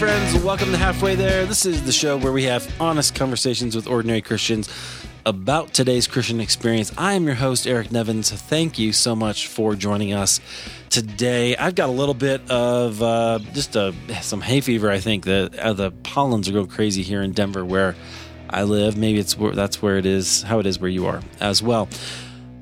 Friends, welcome to Halfway There. This is the show where we have honest conversations with ordinary Christians about today's Christian experience. I am your host, Eric Nevins. Thank you so much for joining us today. I've got a little bit of uh, just a, some hay fever, I think. The, uh, the pollens are going crazy here in Denver where I live. Maybe it's where, that's where it is, how it is where you are as well.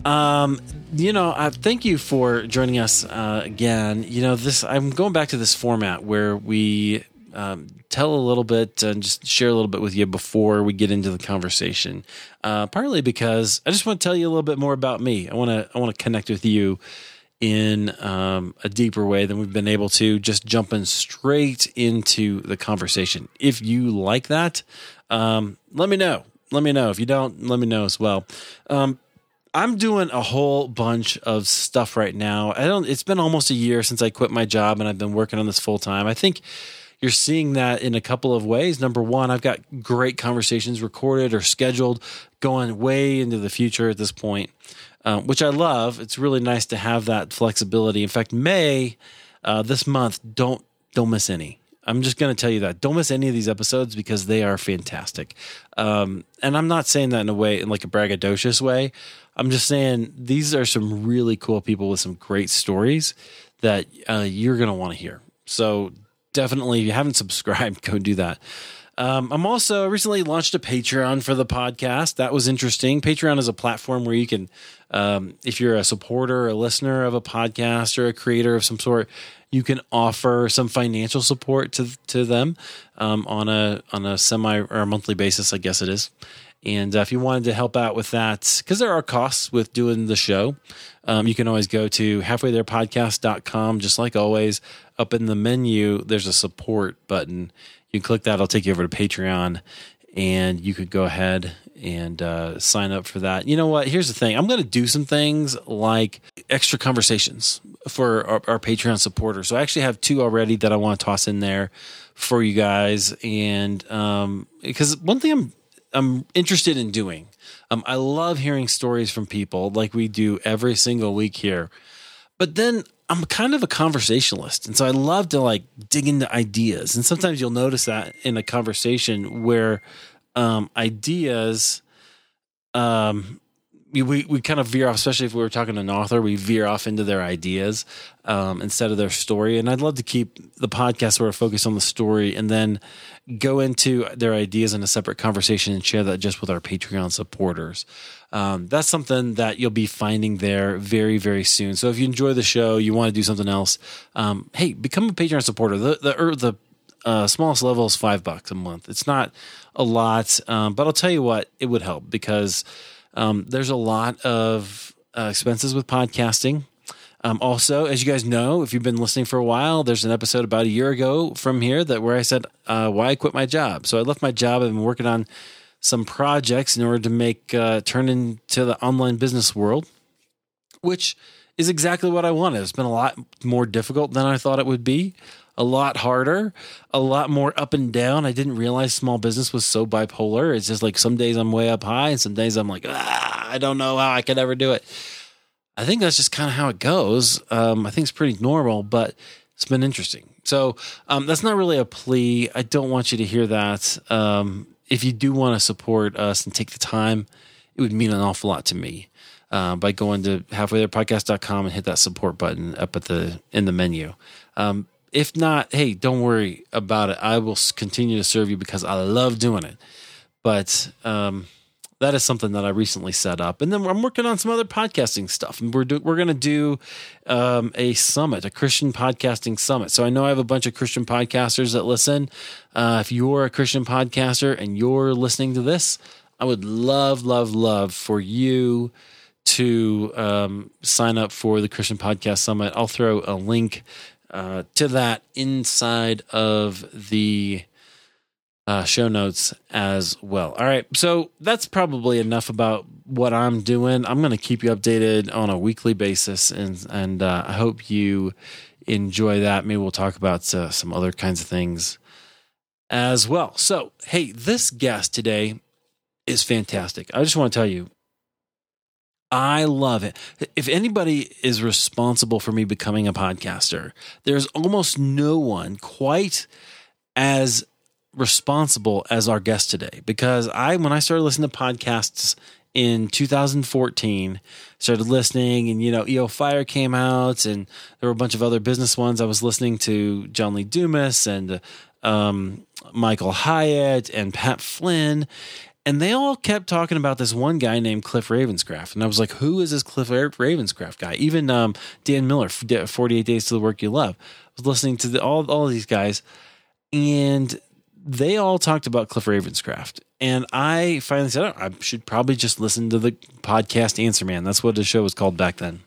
Um, you know, thank you for joining us uh, again. You know, this I'm going back to this format where we um, tell a little bit and just share a little bit with you before we get into the conversation. Uh, partly because I just want to tell you a little bit more about me. I want to I want to connect with you in um, a deeper way than we've been able to just jumping straight into the conversation. If you like that, um, let me know. Let me know. If you don't, let me know as well. Um, I'm doing a whole bunch of stuff right now. I don't it's been almost a year since I quit my job and I've been working on this full time. I think you're seeing that in a couple of ways. Number one, I've got great conversations recorded or scheduled going way into the future at this point, um, which I love. It's really nice to have that flexibility. In fact, May uh, this month, don't don't miss any. I'm just going to tell you that. Don't miss any of these episodes because they are fantastic. Um, and I'm not saying that in a way, in like a braggadocious way. I'm just saying these are some really cool people with some great stories that uh, you're going to want to hear. So definitely, if you haven't subscribed, go do that. Um, I'm also recently launched a Patreon for the podcast. That was interesting. Patreon is a platform where you can, um, if you're a supporter, a listener of a podcast, or a creator of some sort, you can offer some financial support to to them um, on a on a semi or a monthly basis. I guess it is. And uh, if you wanted to help out with that, because there are costs with doing the show, um, you can always go to halfwaytherepodcast.com. Just like always, up in the menu, there's a support button. You can click that, it'll take you over to Patreon, and you could go ahead and uh, sign up for that. You know what? Here's the thing I'm going to do some things like extra conversations for our, our Patreon supporters. So I actually have two already that I want to toss in there for you guys. And um, because one thing I'm I'm interested in doing. Um, I love hearing stories from people like we do every single week here. But then I'm kind of a conversationalist. And so I love to like dig into ideas. And sometimes you'll notice that in a conversation where um, ideas um, we, we kind of veer off, especially if we were talking to an author, we veer off into their ideas um, instead of their story. And I'd love to keep the podcast sort of focused on the story and then go into their ideas in a separate conversation and share that just with our Patreon supporters. Um, that's something that you'll be finding there very, very soon. So if you enjoy the show, you want to do something else, um, hey, become a Patreon supporter. The, the, er, the, uh, smallest level is five bucks a month. It's not a lot, um, but I'll tell you what, it would help because um, there's a lot of uh, expenses with podcasting. Um, also, as you guys know, if you've been listening for a while, there's an episode about a year ago from here that where I said uh, why I quit my job. So I left my job. I've been working on some projects in order to make uh, turn into the online business world, which is exactly what I wanted. It's been a lot more difficult than I thought it would be a lot harder, a lot more up and down. I didn't realize small business was so bipolar. It's just like some days I'm way up high and some days I'm like, ah, I don't know how I could ever do it. I think that's just kind of how it goes. Um, I think it's pretty normal, but it's been interesting. So um, that's not really a plea. I don't want you to hear that. Um, if you do want to support us and take the time, it would mean an awful lot to me. Uh, by going to halfwaytherepodcast.com and hit that support button up at the in the menu. Um, if not, hey, don't worry about it. I will continue to serve you because I love doing it. But um, that is something that I recently set up, and then I'm working on some other podcasting stuff. And we're do, we're going to do um, a summit, a Christian podcasting summit. So I know I have a bunch of Christian podcasters that listen. Uh, if you're a Christian podcaster and you're listening to this, I would love, love, love for you to um, sign up for the Christian Podcast Summit. I'll throw a link uh, to that inside of the uh, show notes as well. All right, so that's probably enough about what I'm doing. I'm going to keep you updated on a weekly basis, and and uh, I hope you enjoy that. Maybe we'll talk about uh, some other kinds of things as well. So, hey, this guest today is fantastic. I just want to tell you, I love it. If anybody is responsible for me becoming a podcaster, there's almost no one quite as responsible as our guest today because I, when I started listening to podcasts in 2014, started listening and, you know, EO Fire came out and there were a bunch of other business ones. I was listening to John Lee Dumas and um, Michael Hyatt and Pat Flynn. And they all kept talking about this one guy named Cliff Ravenscraft. And I was like, who is this Cliff Ravenscraft guy? Even um, Dan Miller, 48 Days to the Work You Love. I was listening to the, all, all these guys. And they all talked about Cliff Ravenscraft. And I finally said, oh, I should probably just listen to the podcast Answer Man. That's what the show was called back then.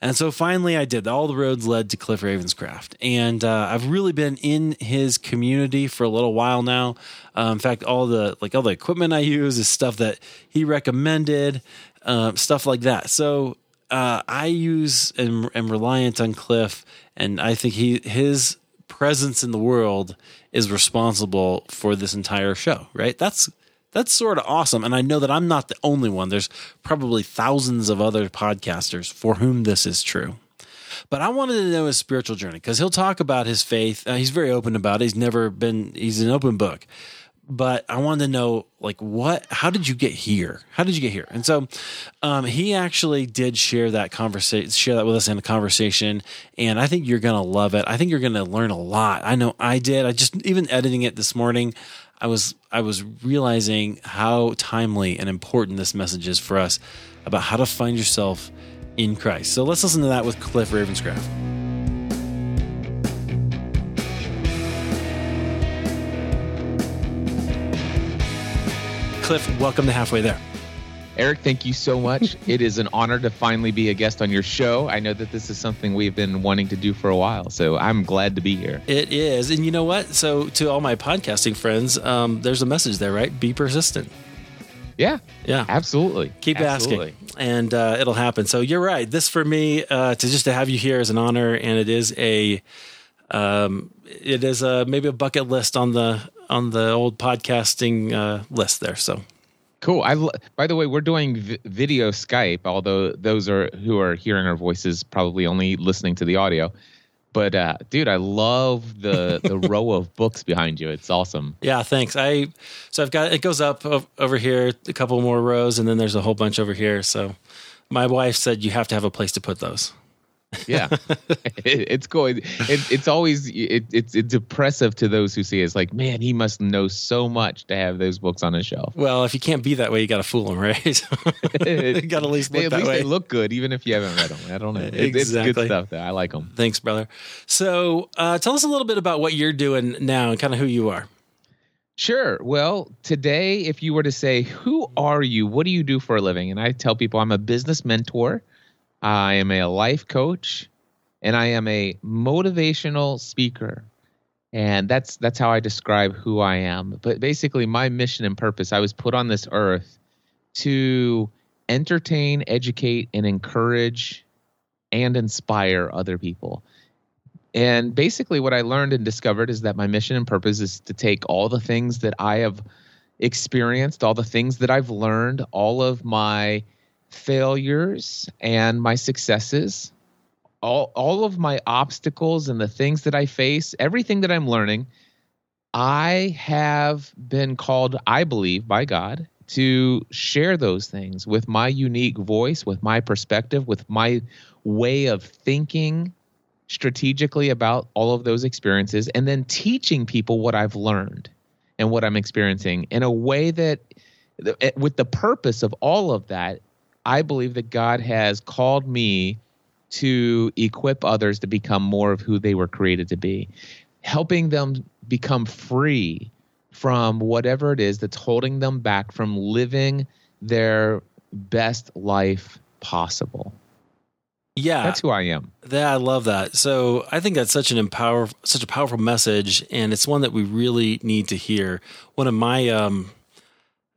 And so finally I did. All the roads led to Cliff Ravenscraft. And uh, I've really been in his community for a little while now. Uh, in fact, all the like all the equipment I use is stuff that he recommended, uh, stuff like that. So uh, I use and am reliant on Cliff, and I think he his presence in the world is responsible for this entire show, right? That's that's sort of awesome. And I know that I'm not the only one. There's probably thousands of other podcasters for whom this is true. But I wanted to know his spiritual journey because he'll talk about his faith. Uh, he's very open about it. He's never been, he's an open book. But I wanted to know, like, what, how did you get here? How did you get here? And so um, he actually did share that conversation, share that with us in a conversation. And I think you're going to love it. I think you're going to learn a lot. I know I did. I just, even editing it this morning, I was I was realizing how timely and important this message is for us about how to find yourself in Christ. So let's listen to that with Cliff Ravenscraft. Cliff, welcome to Halfway There. Eric, thank you so much. it is an honor to finally be a guest on your show. I know that this is something we've been wanting to do for a while, so I'm glad to be here. It is. And you know what? So, to all my podcasting friends, um, there's a message there, right? Be persistent. Yeah. Yeah. Absolutely. Keep absolutely. asking, and uh, it'll happen. So, you're right. This for me, uh, to just to have you here is an honor, and it is a. Um, it is a maybe a bucket list on the on the old podcasting uh, list there. So Cool. I by the way, we're doing v- video Skype, although those are who are hearing our voices probably only listening to the audio. But uh, dude, I love the the row of books behind you. It's awesome. Yeah, thanks. I so I've got it goes up over here a couple more rows, and then there's a whole bunch over here. So my wife said you have to have a place to put those yeah, it, it's cool. It, it's always it, it's it's impressive to those who see it. It's like, man, he must know so much to have those books on his shelf. Well, if you can't be that way, you got to fool them, right? you got to at least look they, at that least way. They look good, even if you haven't read them. I don't know. Exactly. It's good stuff, though. I like them. Thanks, brother. So, uh, tell us a little bit about what you're doing now and kind of who you are. Sure. Well, today, if you were to say, Who are you? What do you do for a living? And I tell people I'm a business mentor. I am a life coach and I am a motivational speaker. And that's that's how I describe who I am. But basically my mission and purpose, I was put on this earth to entertain, educate and encourage and inspire other people. And basically what I learned and discovered is that my mission and purpose is to take all the things that I have experienced, all the things that I've learned, all of my failures and my successes, all, all of my obstacles and the things that I face, everything that I'm learning, I have been called, I believe, by God to share those things with my unique voice, with my perspective, with my way of thinking strategically about all of those experiences, and then teaching people what I've learned and what I'm experiencing in a way that, with the purpose of all of that, I believe that God has called me to equip others to become more of who they were created to be, helping them become free from whatever it is that's holding them back from living their best life possible. Yeah, that's who I am. Yeah, I love that. So I think that's such an empower, such a powerful message, and it's one that we really need to hear. One of my um,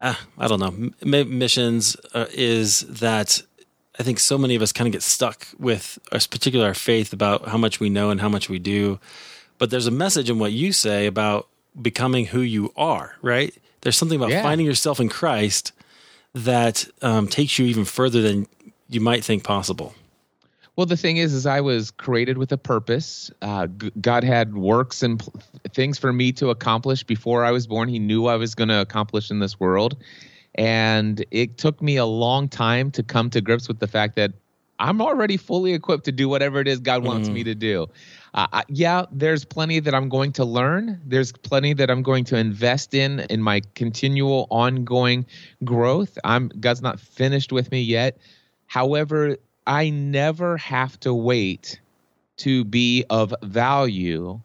uh, I don't know, missions uh, is that I think so many of us kind of get stuck with our particular faith about how much we know and how much we do. But there's a message in what you say about becoming who you are, right? There's something about yeah. finding yourself in Christ that um, takes you even further than you might think possible. Well, the thing is, is I was created with a purpose. Uh, G- God had works and pl- things for me to accomplish before I was born. He knew I was going to accomplish in this world, and it took me a long time to come to grips with the fact that I'm already fully equipped to do whatever it is God wants Mm. me to do. Uh, I- yeah, there's plenty that I'm going to learn. There's plenty that I'm going to invest in in my continual ongoing growth. I'm God's not finished with me yet. However, I never have to wait to be of value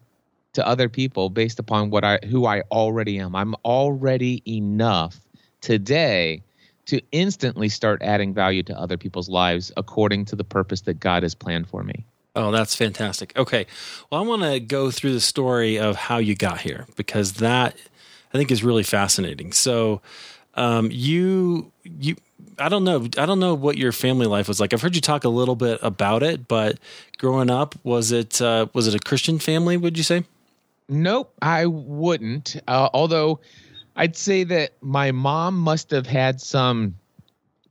to other people based upon what I who I already am. I'm already enough today to instantly start adding value to other people's lives according to the purpose that God has planned for me. Oh, that's fantastic. Okay. Well, I want to go through the story of how you got here because that I think is really fascinating. So, um, you you I don't know I don't know what your family life was like. I've heard you talk a little bit about it, but growing up, was it uh, was it a Christian family? Would you say? Nope, I wouldn't. Uh, although I'd say that my mom must have had some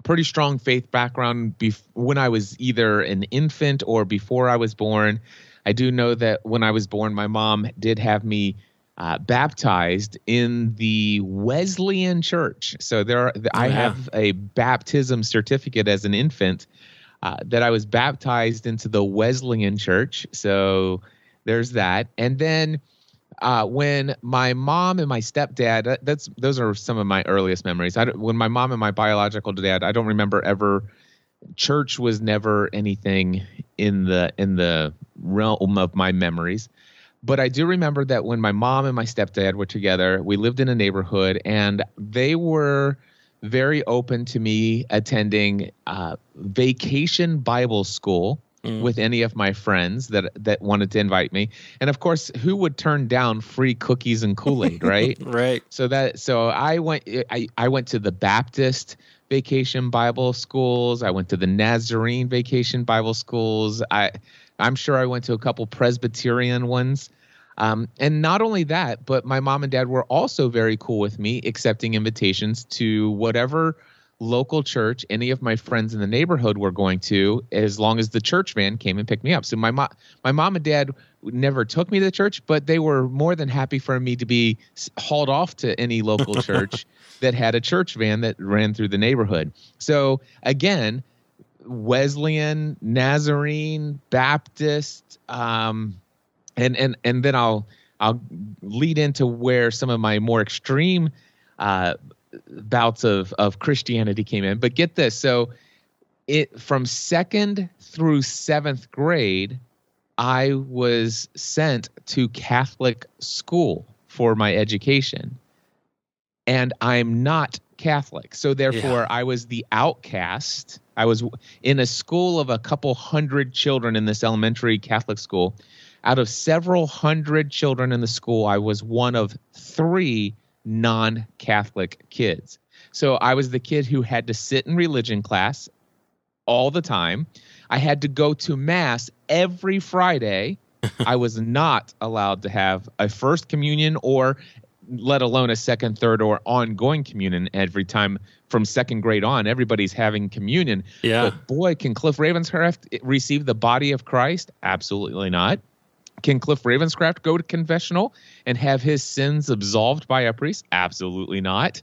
pretty strong faith background bef- when I was either an infant or before I was born. I do know that when I was born, my mom did have me uh, baptized in the Wesleyan Church. So there, are, I yeah. have a baptism certificate as an infant uh, that I was baptized into the Wesleyan Church. So there's that, and then uh, when my mom and my stepdad, that's those are some of my earliest memories I, when my mom and my biological dad i don't remember ever church was never anything in the in the realm of my memories but i do remember that when my mom and my stepdad were together we lived in a neighborhood and they were very open to me attending uh, vacation bible school Mm. with any of my friends that that wanted to invite me. And of course, who would turn down free cookies and Kool-Aid, right? Right. so that so I went I, I went to the Baptist vacation Bible schools. I went to the Nazarene vacation Bible schools. I I'm sure I went to a couple Presbyterian ones. Um, and not only that, but my mom and dad were also very cool with me accepting invitations to whatever local church any of my friends in the neighborhood were going to as long as the church van came and picked me up so my mom my mom and dad never took me to the church but they were more than happy for me to be hauled off to any local church that had a church van that ran through the neighborhood so again wesleyan nazarene baptist um, and and and then i'll i'll lead into where some of my more extreme uh, bouts of of Christianity came in. But get this, so it from second through seventh grade, I was sent to Catholic school for my education, and I'm not Catholic, so therefore Yeah. I was the outcast. I was in a school of a couple hundred children in this elementary Catholic school. Out of several hundred children in the school, I was one of three non Catholic kids. So I was the kid who had to sit in religion class all the time. I had to go to Mass every Friday. I was not allowed to have a first communion or let alone a second, third, or ongoing communion every time from second grade on. Everybody's having communion. Yeah. But boy, can Cliff Ravenscraft receive the body of Christ? Absolutely not. Can Cliff Ravenscraft go to confessional and have his sins absolved by a priest? Absolutely not.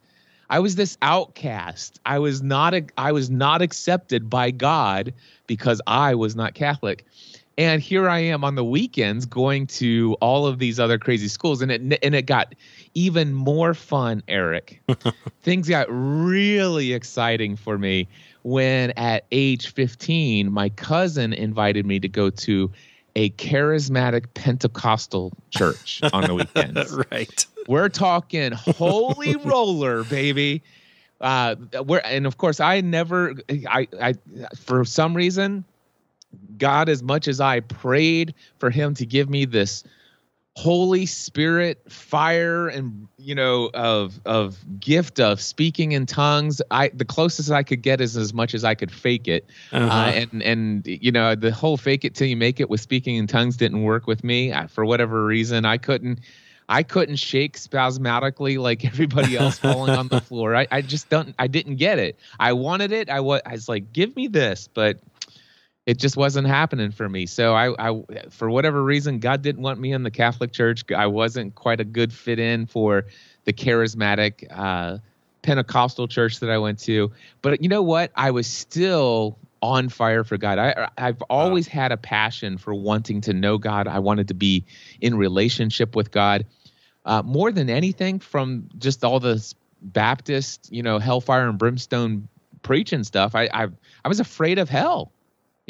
I was this outcast. I was not a, I was not accepted by God because I was not Catholic. And here I am on the weekends going to all of these other crazy schools and it and it got even more fun, Eric. Things got really exciting for me when at age 15 my cousin invited me to go to a charismatic Pentecostal church on the weekends. right. We're talking holy roller, baby. Uh, we're and of course I never, I, I, for some reason, God, as much as I prayed for Him to give me this Holy Spirit fire and you know of of gift of speaking in tongues, I the closest I could get is as much as I could fake it. Uh-huh. Uh, and and you know the whole fake it till you make it with speaking in tongues didn't work with me I, for whatever reason. I couldn't I couldn't shake spasmodically like everybody else falling on the floor. I, I just don't I didn't get it. I wanted it. I was I was like give me this, but it just wasn't happening for me. So I, I, for whatever reason, God didn't want me in the Catholic Church. I wasn't quite a good fit in for the charismatic uh, Pentecostal church that I went to. But you know what? I was still on fire for God. I, I've always wow. had a passion for wanting to know God. I wanted to be in relationship with God. Uh, more than anything, from just all this Baptist, you know, hellfire and brimstone preaching stuff, I, I, I was afraid of hell.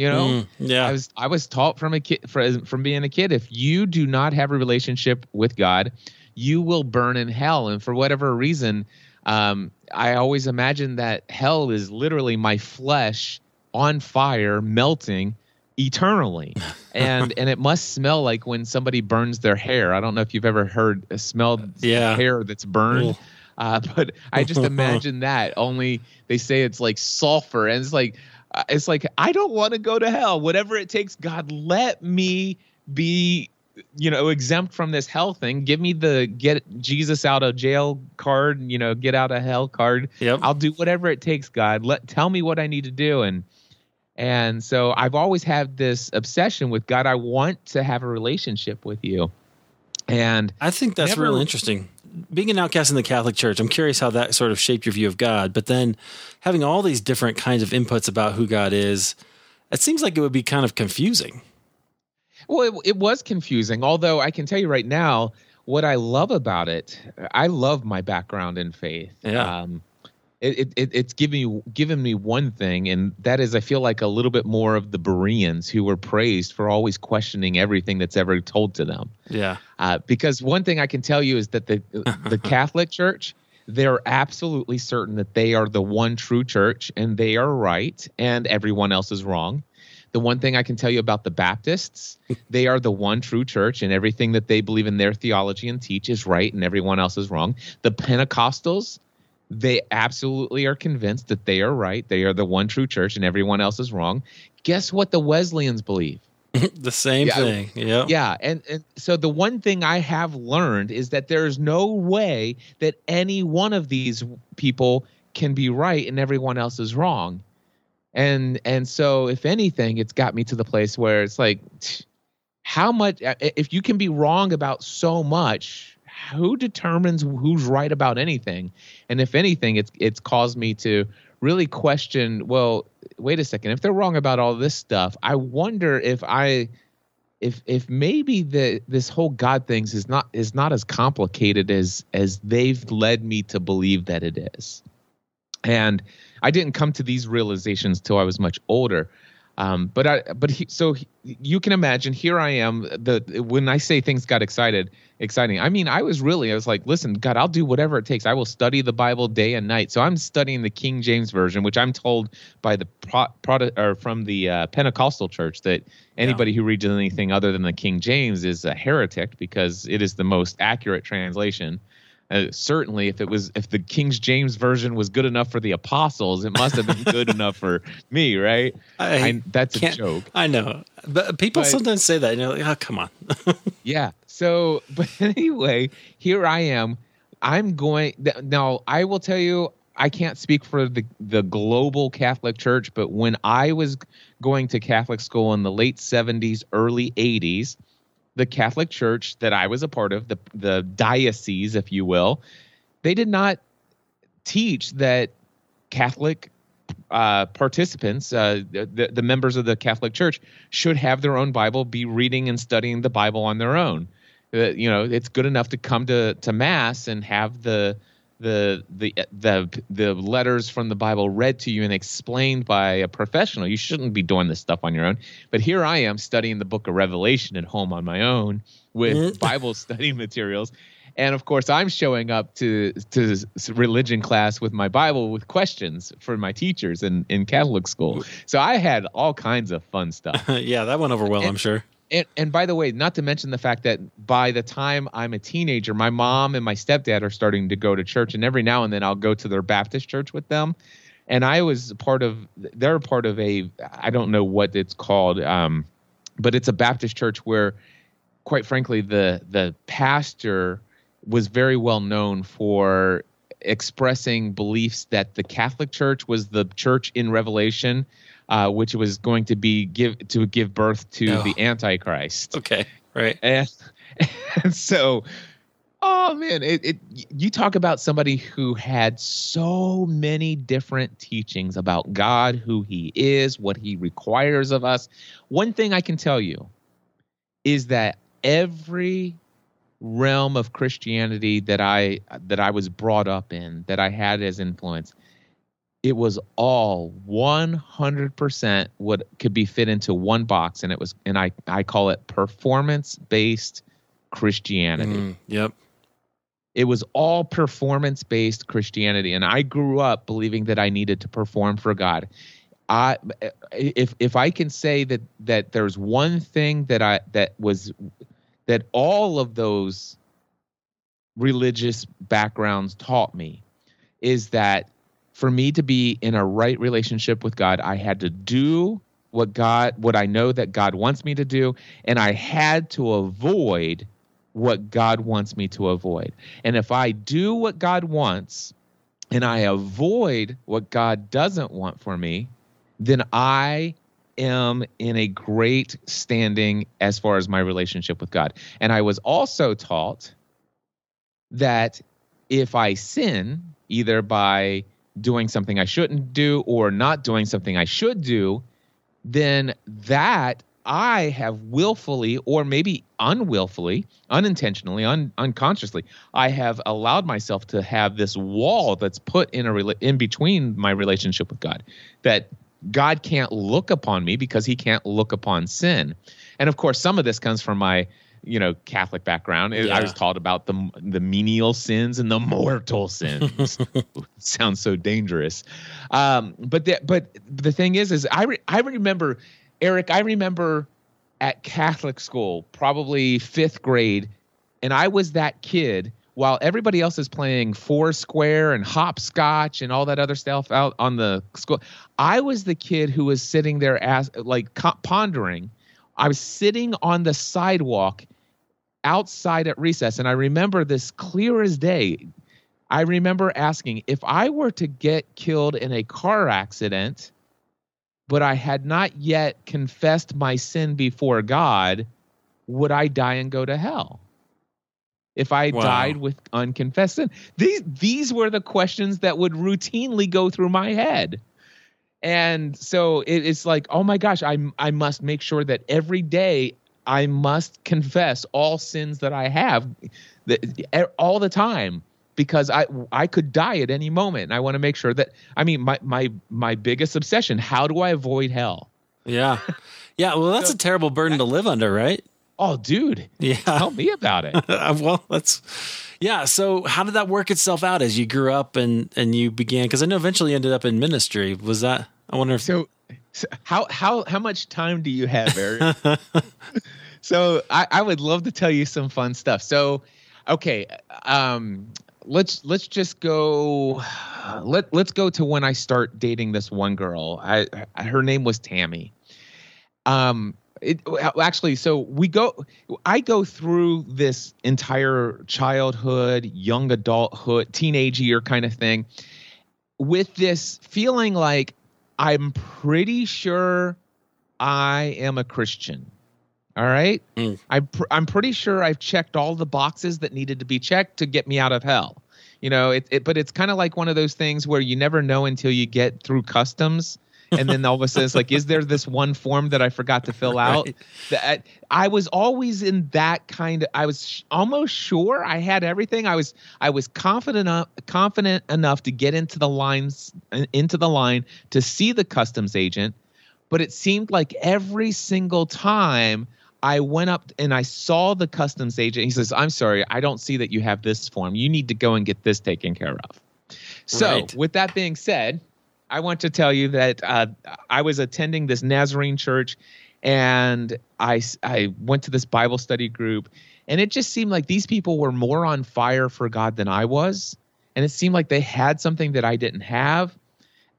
You know, mm, yeah. I was I was taught from a kid from being a kid. If you do not have a relationship with God, you will burn in hell. And for whatever reason, um, I always imagine that hell is literally my flesh on fire, melting eternally. and and it must smell like when somebody burns their hair. I don't know if you've ever heard uh, smelled yeah. hair that's burned. Uh, but I just imagine that. Only they say it's like sulfur, and it's like it's like I don't want to go to hell. Whatever it takes, God, let me be you know exempt from this hell thing. Give me the get jesus out of jail card you know get out of hell card. Yep. i'll do whatever it takes god. Let tell me what i need to do. And and so i've always had this obsession with god i want to have a relationship with you. And i think that's never, really interesting being an outcast in the Catholic Church, I'm curious how that sort of shaped your view of God. But then having all these different kinds of inputs about who God is, it seems like it would be kind of confusing. Well, it, it was confusing. Although I can tell you right now, what I love about it, I love my background in faith. Yeah. Um, it, it, it's giving me given me one thing, and that is I feel like a little bit more of the Bereans who were praised for always questioning everything that's ever told to them. Yeah. Uh, because one thing I can tell you is that the the Catholic Church, they're absolutely certain that they are the one true church, and they are right, and everyone else is wrong. The one thing I can tell you about the Baptists, they are the one true church, and everything that they believe in their theology and teach is right, and everyone else is wrong. The Pentecostals, they absolutely are convinced that they are right. They are the one true church, and everyone else is wrong. Guess what the Wesleyans believe? the same yeah, thing. Yeah. Yeah. And, and so the one thing I have learned is that there's no way that any one of these people can be right and everyone else is wrong and and so if anything it's got me to the place where it's like how much if you can be wrong about so much who determines who's right about anything and if anything it's it's caused me to really question well wait a second if they're wrong about all this stuff i wonder if i if if maybe the this whole god things is not is not as complicated as as they've led me to believe that it is and I didn't come to these realizations till I was much older. Um, but I, but he, so he, you can imagine. Here I am. The when I say things got excited, exciting. I mean, I was really. I was like, listen, God, I'll do whatever it takes. I will study the Bible day and night. So I'm studying the King James version, which I'm told by the pro, pro or from the uh, Pentecostal church that anybody yeah. who reads anything other than the King James is a heretic because it is the most accurate translation. Uh, certainly, if it was if the King James version was good enough for the apostles, it must have been good enough for me, right? I, I that's a joke. I know, but people but, sometimes say that, and you're like, "Oh, come on." yeah. So, but anyway, here I am. I'm going now. I will tell you, I can't speak for the the global Catholic Church, but when I was going to Catholic school in the late '70s, early '80s the Catholic Church that I was a part of, the the diocese, if you will, they did not teach that Catholic uh, participants, uh, the, the members of the Catholic Church, should have their own Bible, be reading and studying the Bible on their own. Uh, you know, it's good enough to come to to mass and have the the the the the letters from the Bible read to you and explained by a professional. You shouldn't be doing this stuff on your own. But here I am studying the book of Revelation at home on my own with mm-hmm. Bible study materials. And of course, I'm showing up to to religion class with my Bible with questions for my teachers in, in Catholic school. So I had all kinds of fun stuff. yeah, that went over well, and, I'm sure and, and by the way, not to mention the fact that by the time I'm a teenager, my mom and my stepdad are starting to go to church, and every now and then I'll go to their Baptist church with them. And I was part of, they're part of a, I don't know what it's called, um, but it's a Baptist church where, quite frankly, the the pastor was very well known for expressing beliefs that the Catholic Church was the church in Revelation uh, which was going to be give to give birth to Oh. the Antichrist. Okay. Right. And, and so, oh man, it, it you talk about somebody who had so many different teachings about God, who He is, what He requires of us. One thing I can tell you is that every realm of Christianity that I that I was brought up in, that I had as influence, it was all 100% what could be fit into one box and it was and I I call it performance based Christianity. Mm, yep. It was all performance based Christianity and I grew up believing that I needed to perform for God. I if if I can say that that there's one thing that I that was that all of those religious backgrounds taught me is that for me to be in a right relationship with God, I had to do what God, what I know that God wants me to do, and I had to avoid what God wants me to avoid. And if I do what God wants and I avoid what God doesn't want for me, then I am in a great standing as far as my relationship with God. And I was also taught that if I sin, either by doing something I shouldn't do or not doing something I should do, then that I have willfully or maybe unwillfully, unintentionally, un- unconsciously, I have allowed myself to have this wall that's put in a rela- in between my relationship with God that God can't look upon me because he can't look upon sin. And of course, some of this comes from my you know Catholic background. I Yeah. was taught about the the menial sins and the mortal sins. Sounds so dangerous. Um, but the, but the thing is, is I re, I remember Eric. I remember at Catholic school, probably fifth grade, and I was that kid. While everybody else is playing Foursquare and hopscotch and all that other stuff out on the school, I was the kid who was sitting there as like pondering. I was sitting on the sidewalk outside at recess, and I remember this clear as day. I remember asking if I were to get killed in a car accident, but I had not yet confessed my sin before God, would I die and go to hell? If I Wow. died with unconfessed sin, these these were the questions that would routinely go through my head, and so it, it's like, oh my gosh, I I must make sure that every day I must confess all sins that I have, all the time because I I could die at any moment. And I want to make sure that I mean my my my biggest obsession. How do I avoid hell? Yeah. Yeah. Well, that's a terrible burden to live under, right? Oh, dude, Yeah. tell me about it. Uh, well, that's yeah. So, how did that work itself out as you grew up and and you began? Because I know eventually you ended up in ministry. Was that? I wonder if. So, so how how how much time do you have, Eric? so I, I would love to tell you some fun stuff. So, okay, um, let's let's just go. Let let's go to when I start dating this one girl. I her name was Tammy. Um, it actually so we go i go through this entire childhood young adulthood teenage year kind of thing with this feeling like i'm pretty sure i am a christian all right Mm. I'm, pr- I'm pretty sure i've checked all the boxes that needed to be checked to get me out of hell you know it, it but it's kind of like one of those things where you never know until you get through customs and then all of a sudden it's like is there this one form that i forgot to fill out Right. that i was always in that kind of i was sh- almost sure i had everything i was i was confident enough confident enough to get into the lines into the line to see the customs agent but it seemed like every single time I went up and I saw the customs agent. He says, I'm sorry, I don't see that you have this form. You need to go and get this taken care of. So, Right. with that being said, I want to tell you that uh, I was attending this Nazarene church and I, I went to this Bible study group, and it just seemed like these people were more on fire for God than I was. And it seemed like they had something that I didn't have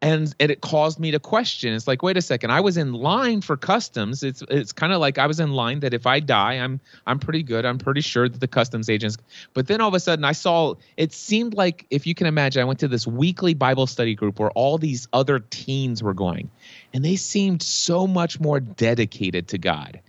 and, it caused me to question. It's like, wait a second, I was in line for customs. It's it's kind of like I was in line that if I die, I'm I'm pretty good. I'm pretty sure that the customs agents. But then all of a sudden, I saw it seemed like if you can imagine, I went to this weekly Bible study group where all these other teens were going, and they seemed so much more dedicated to God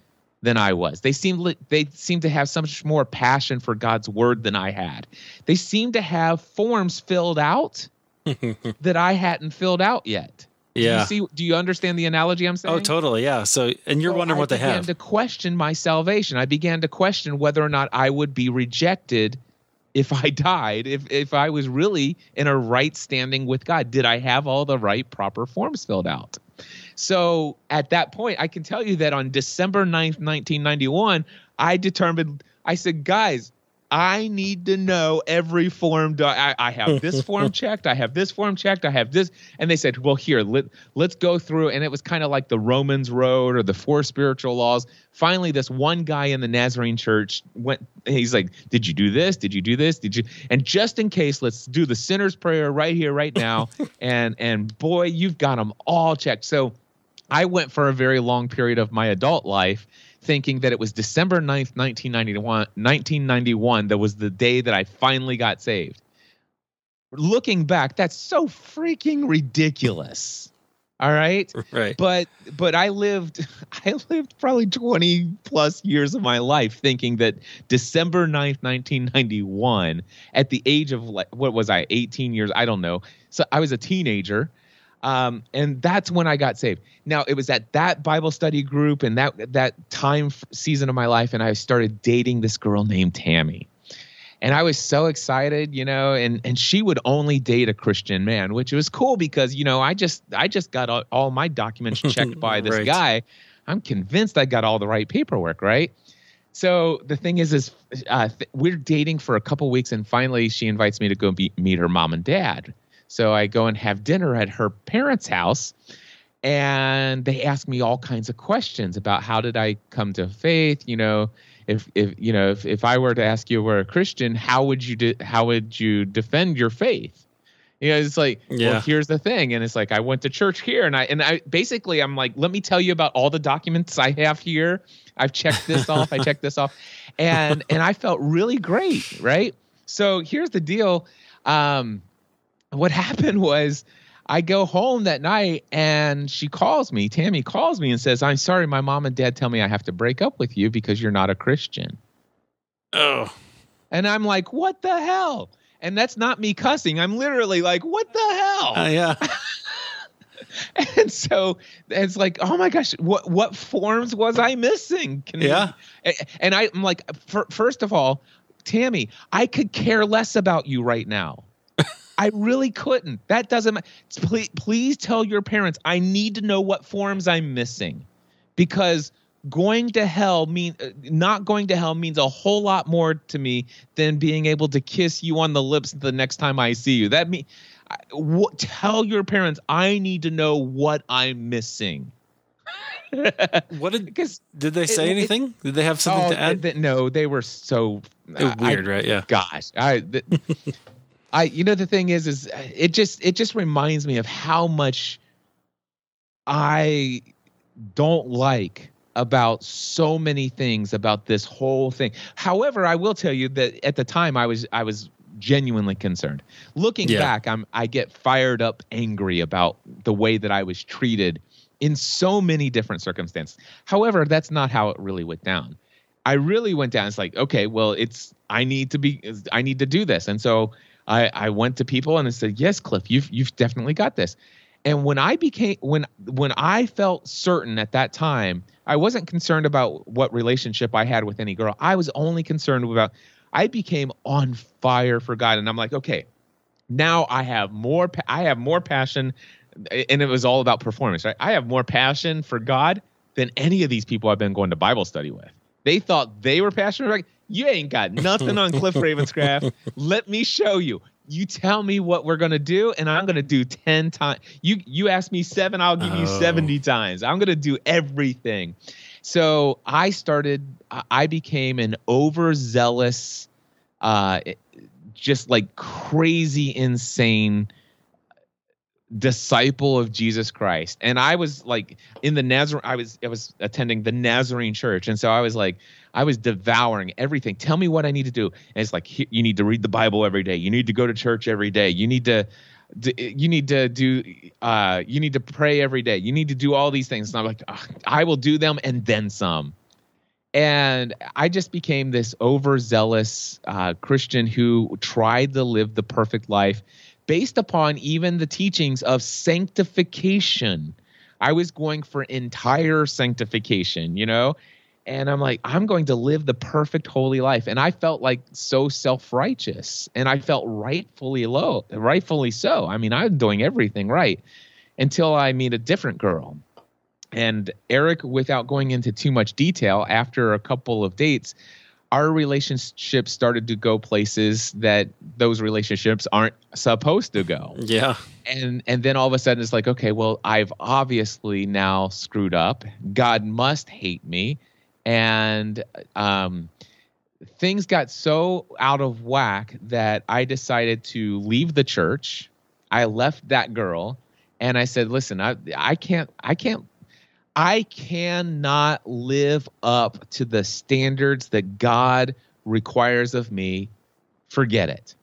than I was. They seemed they seemed to have so much more passion for God's word than I had. They seemed to have forms filled out that I hadn't filled out yet. Yeah. Do you see? Do you understand the analogy I'm oh, saying? Oh, totally. Yeah. So, and you're So wondering I what they began have. to question my salvation. I began to question whether or not I would be rejected if I died. If if I was really in a right standing with God, did I have all the right proper forms filled out? So at that point, I can tell you that on December 9th, 1991, I determined, I said, guys, I need to know every form. Do- I, I have this form checked. I have this form checked. I have this. And they said, well, here, let, let's go through. And it was kind of like the Romans Road or the four spiritual laws. Finally, this one guy in the Nazarene church went, he's like, did you do this? Did you do this? Did you? And just in case, let's do the sinner's prayer right here, right now. and, and boy, you've got them all checked. So I went for a very long period of my adult life thinking that it was December 9th, 1991, 1991 that was the day that I finally got saved. Looking back, that's so freaking ridiculous. All right? Right. But but I lived I lived probably 20 plus years of my life thinking that December 9th, 1991 at the age of like what was I 18 years, I don't know. So I was a teenager um, and that's when I got saved. Now it was at that Bible study group and that that time f- season of my life, and I started dating this girl named Tammy, and I was so excited, you know, and and she would only date a Christian man, which was cool because you know I just I just got all, all my documents checked by this Right. guy. I'm convinced I got all the right paperwork, right? So the thing is, is uh, th- we're dating for a couple weeks, and finally she invites me to go be- meet her mom and dad. So I go and have dinner at her parents' house, and they ask me all kinds of questions about how did I come to faith. You know, if if you know if, if I were to ask you were a Christian, how would you de- how would you defend your faith? You know, it's like, Yeah. well, here's the thing, and it's like I went to church here, and I and I basically I'm like, let me tell you about all the documents I have here. I've checked this off, I checked this off, and and I felt really great, right? So here's the deal. Um, what happened was I go home that night and she calls me. Tammy calls me and says, I'm sorry, my mom and dad tell me I have to break up with you because you're not a Christian. Oh, And I'm like, what the hell? And that's not me cussing. I'm literally like, what the hell? uh, yeah. and so it's like, oh my gosh, what what forms was I missing? Can Yeah. A- and I, I'm like, fir- first of all, Tammy, I could care less about you right now. I really couldn't. That doesn't. Please, please tell your parents. I need to know what forms I'm missing, because going to hell mean uh, not going to hell means a whole lot more to me than being able to kiss you on the lips the next time I see you. That mean, I- what, tell your parents. I need to know what I'm missing. What did because did they say it- anything? Did they have something oh, to add? th- no, they were so It was I- weird, right? Yeah. gosh i th- i you know the thing is is it just it just reminds me of how much i don't like about so many things about this whole thing however i will tell you that at the time i was i was genuinely concerned looking Yeah. back i'm i get fired up angry about the way that i was treated in so many different circumstances however that's not how it really went down I really went down. It's like, okay, well, it's I need to be I need to do this. And so I I went to people and I said, Yes, Cliff, you've you've definitely got this. And when I became when when I felt certain at that time, I wasn't concerned about what relationship I had with any girl. I was only concerned about I became on fire for God. And I'm like, okay, now I have more I have more passion and it was all about performance, right? I have more passion for God than any of these people I've been going to Bible study with. They thought they were passionate. You ain't got nothing on Cliff Ravenscraft. Let me show you. You tell me what we're gonna do, and I'm gonna do ten times. You you ask me seven, I'll give you Oh. seventy times. I'm gonna do everything. So I started. I- I became an overzealous, uh, just like crazy, insane disciple of Jesus Christ. And I was like in the Nazarene I was I was attending the Nazarene church and so I was like I was devouring everything. Tell me what I need to do. And it's like you need to read the Bible every day. You need to go to church every day. You need to you need to do uh you need to pray every day. You need to do all these things. And I'm like I will do them and then some. And I just became this overzealous uh, Christian who tried to live the perfect life based upon even the teachings of sanctification. I was going for entire sanctification, you know? And I'm like, I'm going to live the perfect holy life. And I felt like so self righteous. And I felt rightfully low, rightfully so. I mean, I'm doing everything right until I meet a different girl. And Eric, without going into too much detail, after a couple of dates, our relationship started to go places that those relationships aren't supposed to go. Yeah. And and then all of a sudden it's like, okay, well, I've obviously now screwed up. God must hate me. And um things got so out of whack that I decided to leave the church. I left that girl and I said, "Listen, I I can't I can't I cannot live up to the standards that God requires of me. Forget it.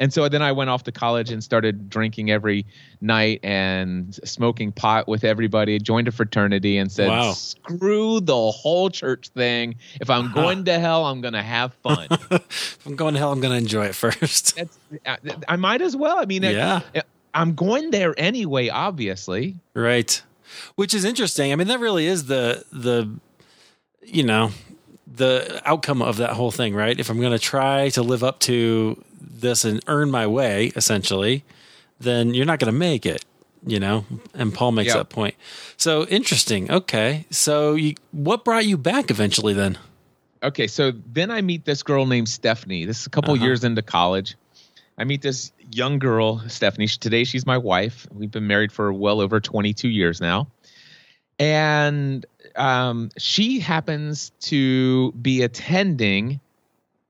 And so then I went off to college and started drinking every night and smoking pot with everybody, joined a fraternity and said, wow. screw the whole church thing. If I'm uh-huh. going to hell, I'm going to have fun. if I'm going to hell, I'm going to enjoy it first. Uh, I might as well. I mean, yeah. I, I'm going there anyway, obviously. Right which is interesting. I mean, that really is the the you know the outcome of that whole thing, right? If I'm going to try to live up to this and earn my way, essentially, then you're not going to make it, you know. And Paul makes yep. that point. So interesting. Okay, so you, what brought you back eventually then? Okay, so then I meet this girl named Stephanie. This is a couple uh-huh. years into college. I meet this young girl, Stephanie. Today she's my wife. We've been married for well over 22 years now. And um, she happens to be attending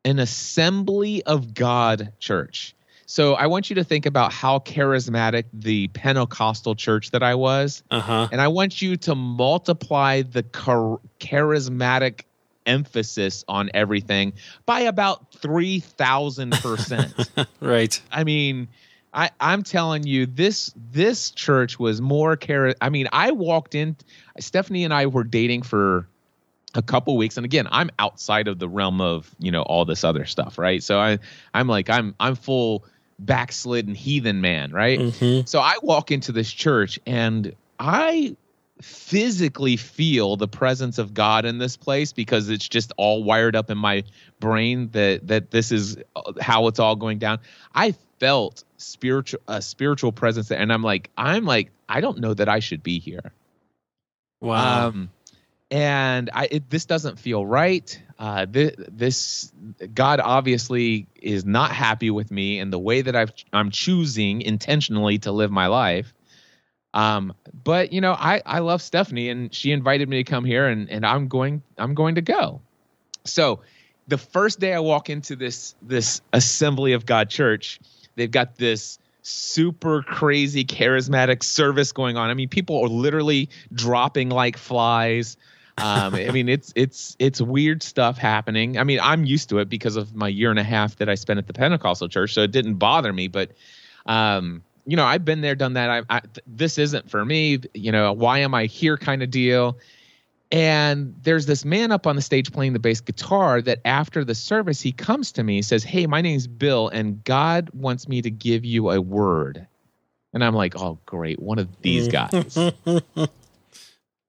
an Assembly of God church. So I want you to think about how charismatic the Pentecostal church that I was. Uh-huh. And I want you to multiply the char- charismatic emphasis on everything by about 3000%. right. I mean, I I'm telling you this this church was more care I mean, I walked in Stephanie and I were dating for a couple weeks and again, I'm outside of the realm of, you know, all this other stuff, right? So I I'm like I'm I'm full backslidden heathen man, right? Mm-hmm. So I walk into this church and I physically feel the presence of God in this place because it's just all wired up in my brain that that this is how it's all going down. I felt spiritual a spiritual presence there, and I'm like I'm like I don't know that I should be here. Wow. Um, and I it, this doesn't feel right. Uh, this, this God obviously is not happy with me and the way that I've, I'm choosing intentionally to live my life. Um, but you know, I, I love Stephanie and she invited me to come here and, and I'm going, I'm going to go. So the first day I walk into this, this assembly of God church, they've got this super crazy charismatic service going on. I mean, people are literally dropping like flies. Um, I mean, it's it's it's weird stuff happening. I mean, I'm used to it because of my year and a half that I spent at the Pentecostal church, so it didn't bother me. But um, you know, I've been there, done that. I, I this isn't for me. You know, why am I here? Kind of deal. And there's this man up on the stage playing the bass guitar that after the service, he comes to me, says, Hey, my name's Bill, and God wants me to give you a word. And I'm like, Oh, great, one of these mm. guys.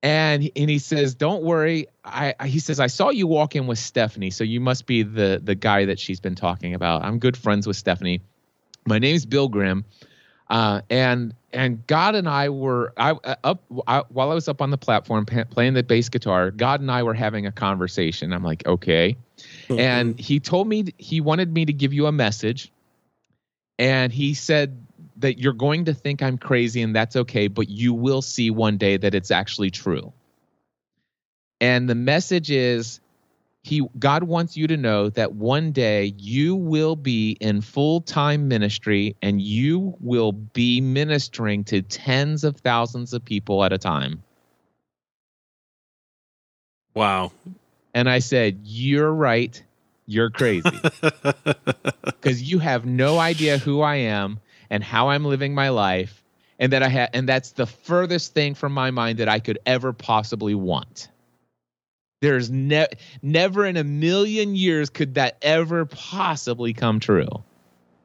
and, and he says, Don't worry. I, he says, I saw you walk in with Stephanie, so you must be the, the guy that she's been talking about. I'm good friends with Stephanie. My name's Bill Grim. Uh, and and God and I were I uh, up I, while I was up on the platform playing the bass guitar. God and I were having a conversation. I'm like, okay, mm-hmm. and he told me he wanted me to give you a message, and he said that you're going to think I'm crazy, and that's okay, but you will see one day that it's actually true. And the message is, he God wants you to know that one day you will be in full-time ministry and you will be ministering to tens of thousands of people at a time. Wow. And I said, "You're right. You're crazy." Cuz you have no idea who I am and how I'm living my life and that I had and that's the furthest thing from my mind that I could ever possibly want. There's ne- never in a million years could that ever possibly come true.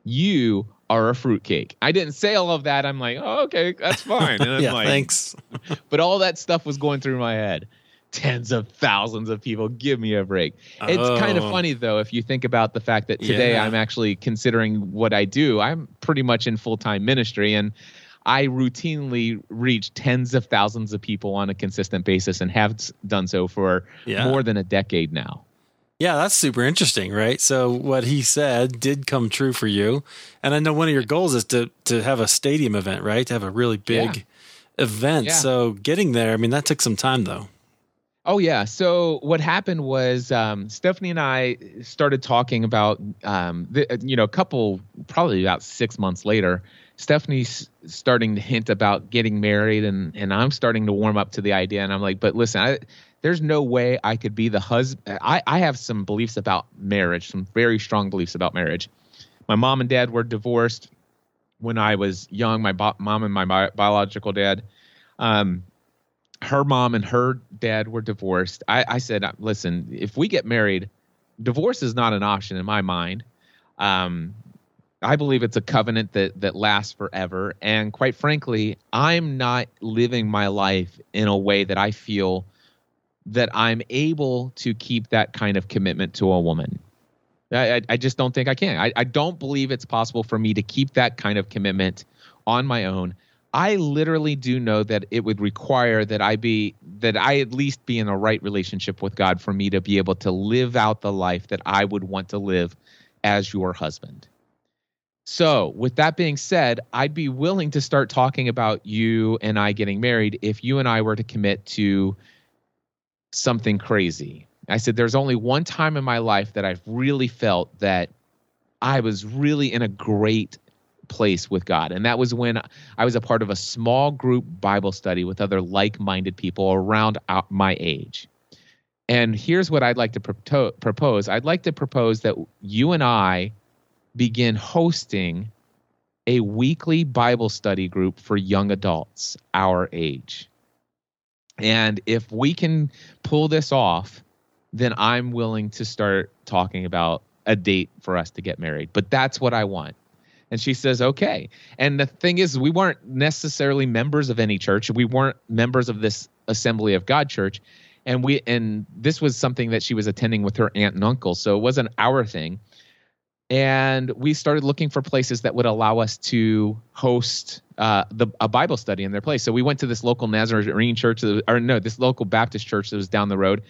You are a fruitcake. I didn't say all of that. I'm like, oh, okay, that's fine. And I'm yeah, like, thanks. but all that stuff was going through my head. Tens of thousands of people. Give me a break. It's Oh. kind of oh. funny though if you think about the fact that today Yeah. I'm actually considering what I do. I'm pretty much in full time ministry and I routinely reach tens of thousands of people on a consistent basis and have done so for Yeah. more than a decade now. Yeah, that's super interesting, right? So what he said did come true for you. And I know one of your goals is to to have a stadium event, right? To have a really big event. Yeah. So getting there, I mean, that took some time though. Oh yeah. So what happened was um, Stephanie and I started talking about, um, the, you know, a couple, probably about six months later. Stephanie's starting to hint about getting married, and and I'm starting to warm up to the idea. And I'm like, but listen, I, there's no way I could be the husband. I I have some beliefs about marriage, some very strong beliefs about marriage. My mom and dad were divorced when I was young. My bo- mom and my bi- biological dad. Um, her mom and her dad were divorced. I, I said, listen, if we get married, divorce is not an option in my mind. Um, I believe it's a covenant that that lasts forever. And quite frankly, I'm not living my life in a way that I feel that I'm able to keep that kind of commitment to a woman. I, I- just don't think I can. I, I don't believe it's possible for me to keep that kind of commitment on my own. I literally do know that it would require that I be that I at least be in a right relationship with God for me to be able to live out the life that I would want to live as your husband. So, with that being said, I'd be willing to start talking about you and I getting married if you and I were to commit to something crazy. I said, There's only one time in my life that I've really felt that I was really in a great place with God. And that was when I was a part of a small group Bible study with other like minded people around my age. And here's what I'd like to propo- propose I'd like to propose that you and I begin hosting a weekly Bible study group for young adults our age. And if we can pull this off, then I'm willing to start talking about a date for us to get married. But that's what I want. And she says, okay. And the thing is, we weren't necessarily members of any church. We weren't members of this Assembly of God church. And we and this was something that she was attending with her aunt and uncle. So it wasn't our thing. And we started looking for places that would allow us to host uh, the a Bible study in their place. So we went to this local Nazarene church, or no, this local Baptist church that was down the road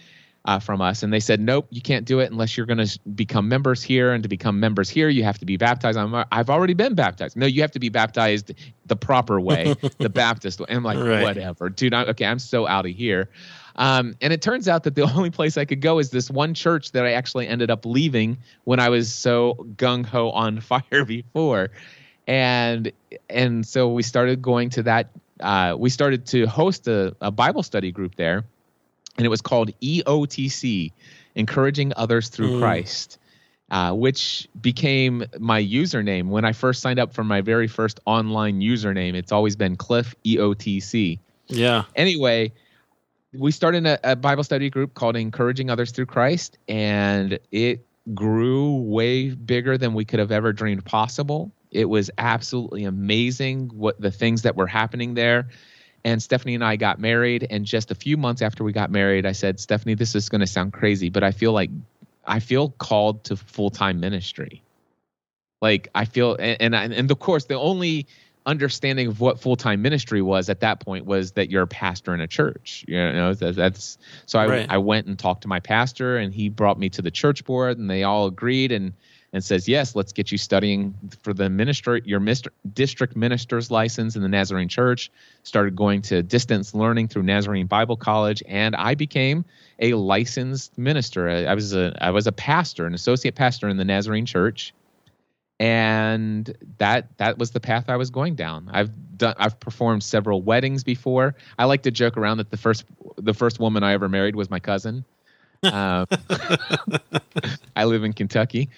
uh, from us, and they said, "Nope, you can't do it unless you're going to become members here. And to become members here, you have to be baptized." I'm, I've already been baptized. No, you have to be baptized the proper way, the Baptist way. And I'm like, Right. whatever, dude. I, okay, I'm so out of here. Um, and it turns out that the only place I could go is this one church that I actually ended up leaving when I was so gung ho on fire before, and and so we started going to that. Uh, we started to host a, a Bible study group there, and it was called EOTC, Encouraging Others Through Mm. Christ. Uh, which became my username when I first signed up for my very first online username. It's always been Cliff EOTC Yeah. anyway, we started a, a Bible study group called Encouraging Others Through Christ, and it grew way bigger than we could have ever dreamed possible. It was absolutely amazing what the things that were happening there. And Stephanie and I got married, and just a few months after we got married, I said, Stephanie, this is going to sound crazy, but I feel like I feel called to full time ministry. Like I feel, and, and and of course, the only understanding of what full time ministry was at that point was that you're a pastor in a church. You know, that, that's so I Right. I went and talked to my pastor, and he brought me to the church board, and they all agreed, and and says, "Yes, let's get you studying for the minister, your mister, district minister's license in the Nazarene Church." Started going to distance learning through Nazarene Bible College, and I became a licensed minister. I, I was a I was a pastor, an associate pastor in the Nazarene Church, and that that was the path I was going down. I've done I've performed several weddings before. I like to joke around that the first the first woman I ever married was my cousin. Uh, I live in Kentucky,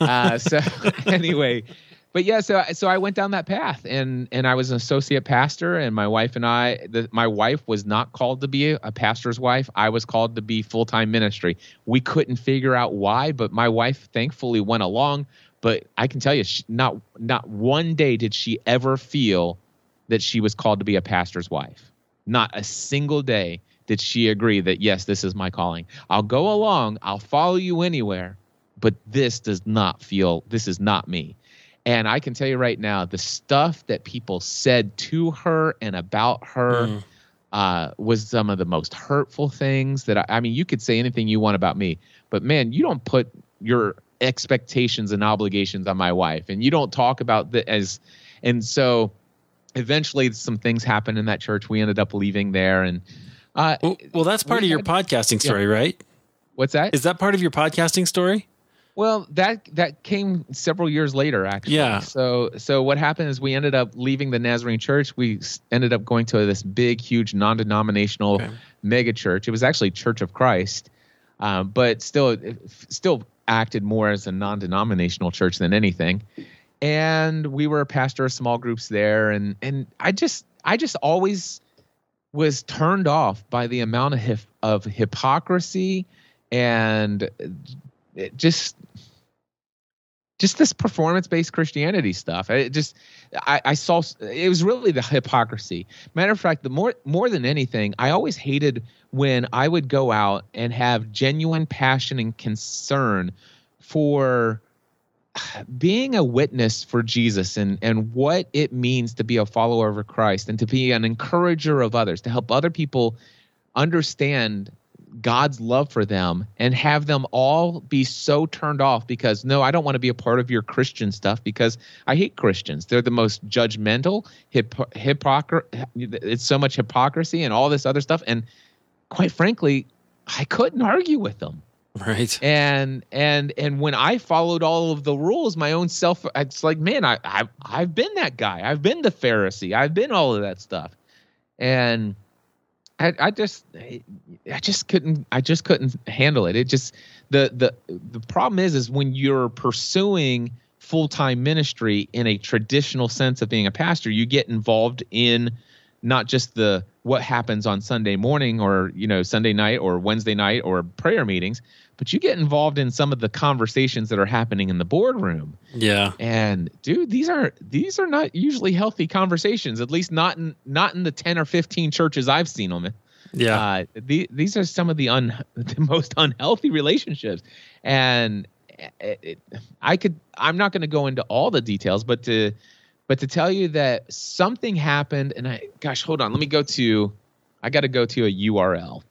uh, so anyway, but yeah, so so I went down that path, and and I was an associate pastor, and my wife and I, the, my wife was not called to be a, a pastor's wife. I was called to be full time ministry. We couldn't figure out why, but my wife thankfully went along. But I can tell you, she, not not one day did she ever feel that she was called to be a pastor's wife. Not a single day did she agree that yes, this is my calling. I'll go along, I'll follow you anywhere, but this does not feel this is not me. And I can tell you right now, the stuff that people said to her and about her mm. uh, was some of the most hurtful things that I, I mean, you could say anything you want about me, but man, you don't put your expectations and obligations on my wife, and you don't talk about the as, and so eventually some things happened in that church. We ended up leaving there, and uh, well, well, that's part of your podcasting story, yeah. right? What's that? Is that part of your podcasting story? Well, that that came several years later, actually. Yeah. So so what happened is we ended up leaving the Nazarene Church. We ended up going to this big, huge, non-denominational okay. mega church. It was actually Church of Christ, um, but still still acted more as a non-denominational church than anything. And we were a pastor of small groups there, and and I just I just always was turned off by the amount of hip, of hypocrisy and just just this performance based Christianity stuff. It just I, I, saw it was really the hypocrisy. Matter of fact, the more more than anything, I always hated when I would go out and have genuine passion and concern for being a witness for Jesus and, and what it means to be a follower of Christ and to be an encourager of others, to help other people understand God's love for them and have them all be so turned off because no, I don't want to be a part of your Christian stuff because I hate Christians. They're the most judgmental, hip, hypocr- it's so much hypocrisy and all this other stuff. And quite frankly, I couldn't argue with them. Right. And and and when I followed all of the rules, my own self, it's like, man, I I've I've been that guy. I've been the Pharisee. I've been all of that stuff. And I, I just I just couldn't I just couldn't handle it. It just the the the problem is is when you're pursuing full-time ministry in a traditional sense of being a pastor, you get involved in not just the what happens on Sunday morning or you know Sunday night or Wednesday night or prayer meetings, but you get involved in some of the conversations that are happening in the boardroom. Yeah. And dude, these are these are not usually healthy conversations. At least not in not in the ten or fifteen churches I've seen them. Yeah. Uh, the, these are some of the un the most unhealthy relationships, and it, it, I could I'm not going to go into all the details, but to but to tell you that something happened, and I, gosh, hold on, let me go to, I got to go to a URL.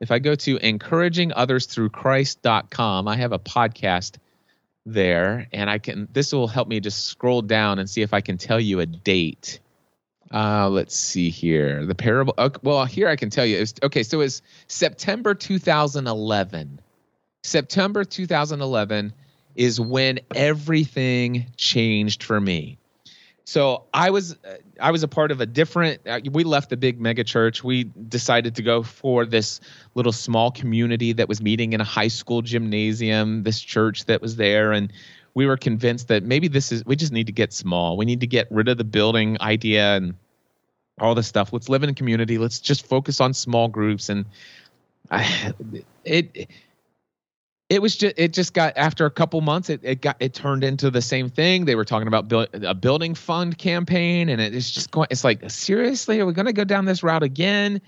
If I go to encouragingothersthroughchrist.com, I have a podcast there, and I can, this will help me just scroll down and see if I can tell you a date. Uh, let's see here. The parable. Okay, well, here I can tell you. It's, okay, so it's September 2011. September 2011 is when everything changed for me so I was uh, I was a part of a different. Uh, we left the big mega church. We decided to go for this little small community that was meeting in a high school gymnasium. This church that was there, and we were convinced that maybe this is. We just need to get small. We need to get rid of the building idea and all this stuff. Let's live in a community. Let's just focus on small groups. And I, it it was just it just got after a couple months it, it got it turned into the same thing. They were talking about build, a building fund campaign and it's just going it's like seriously are we going to go down this route again?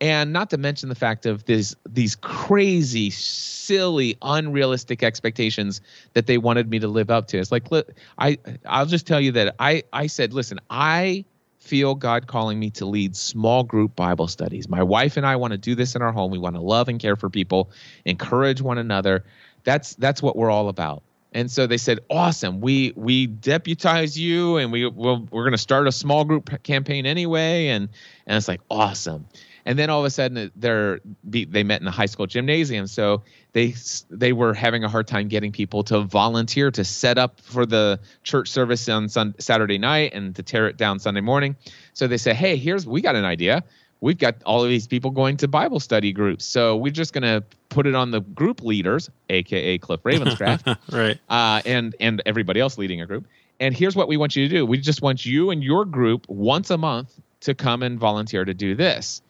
And not to mention the fact of these these crazy silly unrealistic expectations that they wanted me to live up to. It's like look i i'll just tell you that i i said listen i feel God calling me to lead small group Bible studies. My wife and I want to do this in our home. We want to love and care for people, encourage one another. That's that's what we're all about. And so they said, "Awesome! We we deputize you, and we we'll, we're going to start a small group campaign anyway." And and it's like awesome. And then all of a sudden, they're they met in the high school gymnasium, so they they were having a hard time getting people to volunteer to set up for the church service on sun, Saturday night and to tear it down Sunday morning. So they said, "Hey, here's we got an idea we've got all of these people going to Bible study groups. So we're just going to put it on the group leaders, aka Cliff Ravenscraft, right, uh, and and everybody else leading a group. And here's what we want you to do: we just want you and your group once a month to come and volunteer to do this.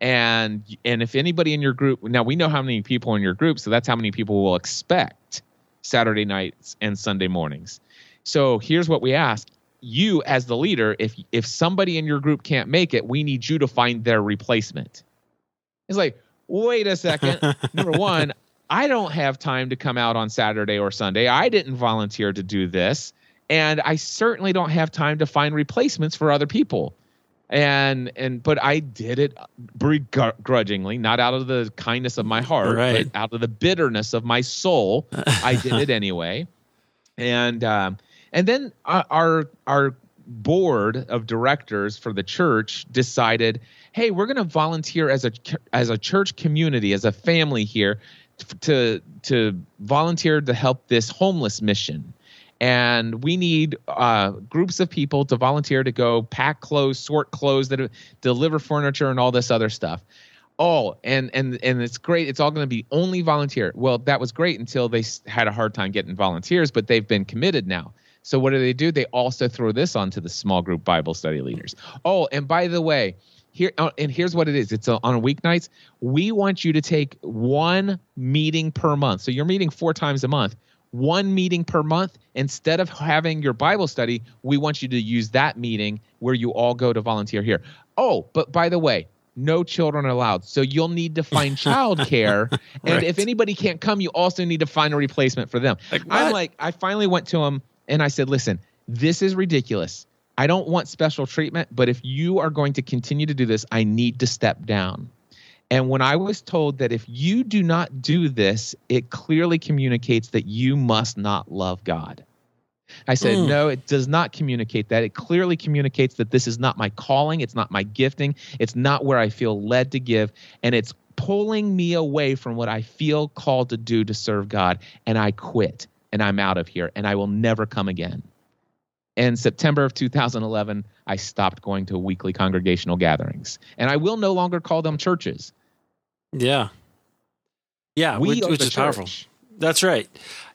And and if anybody in your group now we know how many people in your group, so that's how many people will expect Saturday nights and Sunday mornings. So here's what we ask. You as the leader if if somebody in your group can't make it we need you to find their replacement. It's like wait a second. Number one i don't have time to come out on saturday or sunday. I didn't volunteer to do this. And i certainly don't have time to find replacements for other people and and but i did it begrudgingly not out of the kindness of my heart right. but out of the bitterness of my soul i did it anyway and um and then our our board of directors for the church decided, "Hey, we're going to volunteer as a as a church community, as a family here to to volunteer to help this homeless mission." And we need uh, groups of people to volunteer to go pack clothes, sort clothes, that deliver furniture, and all this other stuff. Oh, and and and it's great. It's all going to be only volunteer. Well, that was great until they had a hard time getting volunteers, but they've been committed now. So what do they do? They also throw this onto the small group Bible study leaders. Oh, and by the way, here uh, and here's what it is. It's a, on weeknights. We want you to take one meeting per month. So you're meeting four times a month. One meeting per month instead of having your Bible study, we want you to use that meeting where you all go to volunteer here. Oh, but by the way, no children allowed. So you'll need to find childcare. and right. if anybody can't come, you also need to find a replacement for them. Like I'm like, I finally went to him and I said, listen, this is ridiculous. I don't want special treatment, but if you are going to continue to do this, I need to step down. And when I was told that if you do not do this, it clearly communicates that you must not love God. I said, mm. no, it does not communicate that. It clearly communicates that this is not my calling. It's not my gifting. It's not where I feel led to give. And it's pulling me away from what I feel called to do to serve God. And I quit and I'm out of here and I will never come again. In September of 2011, I stopped going to weekly congregational gatherings, and I will no longer call them churches. Yeah, yeah, we which, which is church. powerful. That's right.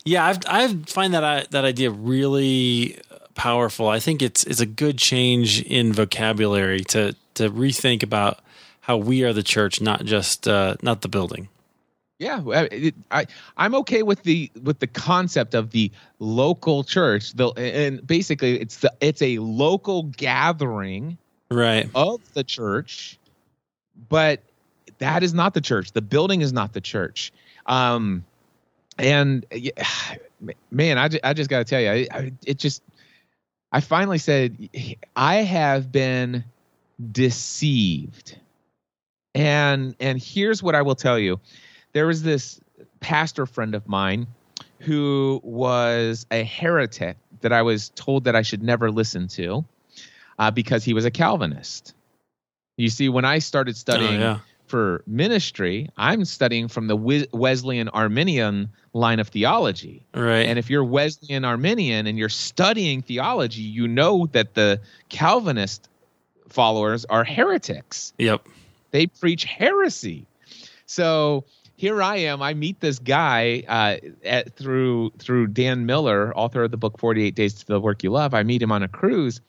Yeah, I've I find that I, that idea really powerful. I think it's it's a good change in vocabulary to to rethink about how we are the church, not just uh, not the building. Yeah, it, I I'm okay with the with the concept of the local church. The and basically it's the it's a local gathering right of the church, but that is not the church. The building is not the church. Um, and man, I I just got to tell you, I, it just I finally said I have been deceived, and and here's what I will tell you there was this pastor friend of mine who was a heretic that I was told that I should never listen to uh, because he was a Calvinist. You see, when I started studying oh, yeah. for ministry, I'm studying from the Wesleyan Arminian line of theology. Right. And if you're Wesleyan Arminian and you're studying theology, you know that the Calvinist followers are heretics. Yep. They preach heresy. So here I am. I meet this guy uh, at, through through Dan Miller, author of the book Forty Eight Days to the Work You Love. I meet him on a cruise,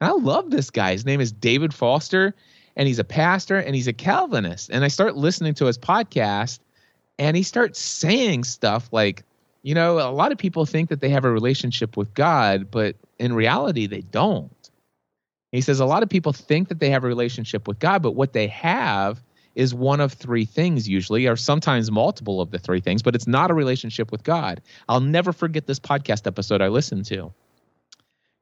and I love this guy. His name is David Foster, and he's a pastor and he's a Calvinist. And I start listening to his podcast, and he starts saying stuff like, you know, a lot of people think that they have a relationship with God, but in reality, they don't. He says a lot of people think that they have a relationship with God, but what they have is one of three things usually, or sometimes multiple of the three things, but it's not a relationship with God. I'll never forget this podcast episode I listened to.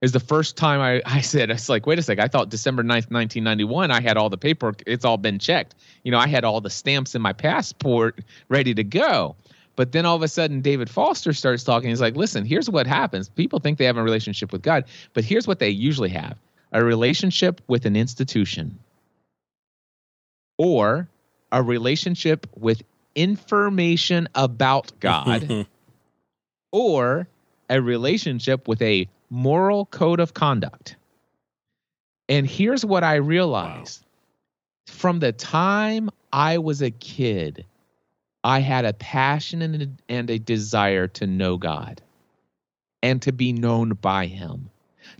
Is the first time I, I said, it's like, wait a sec, I thought December 9th, 1991, I had all the paperwork, it's all been checked. You know, I had all the stamps in my passport ready to go. But then all of a sudden, David Foster starts talking. He's like, listen, here's what happens. People think they have a relationship with God, but here's what they usually have a relationship with an institution or a relationship with information about God or a relationship with a moral code of conduct. And here's what I realized wow. from the time I was a kid, I had a passion and a, and a desire to know God and to be known by Him,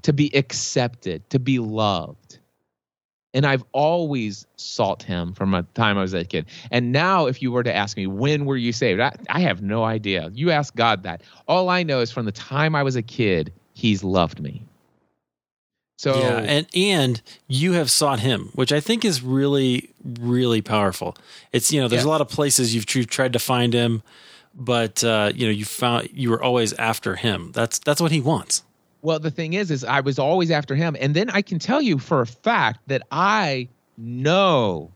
to be accepted, to be loved. And I've always sought Him from the time I was a kid. And now, if you were to ask me, when were you saved? I, I have no idea. You ask God that. All I know is from the time I was a kid, He's loved me. So yeah, and and you have sought him, which I think is really really powerful. It's you know there's yeah. a lot of places you've tried to find him, but uh, you know you found you were always after him. That's that's what he wants. Well, the thing is, is I was always after him, and then I can tell you for a fact that I know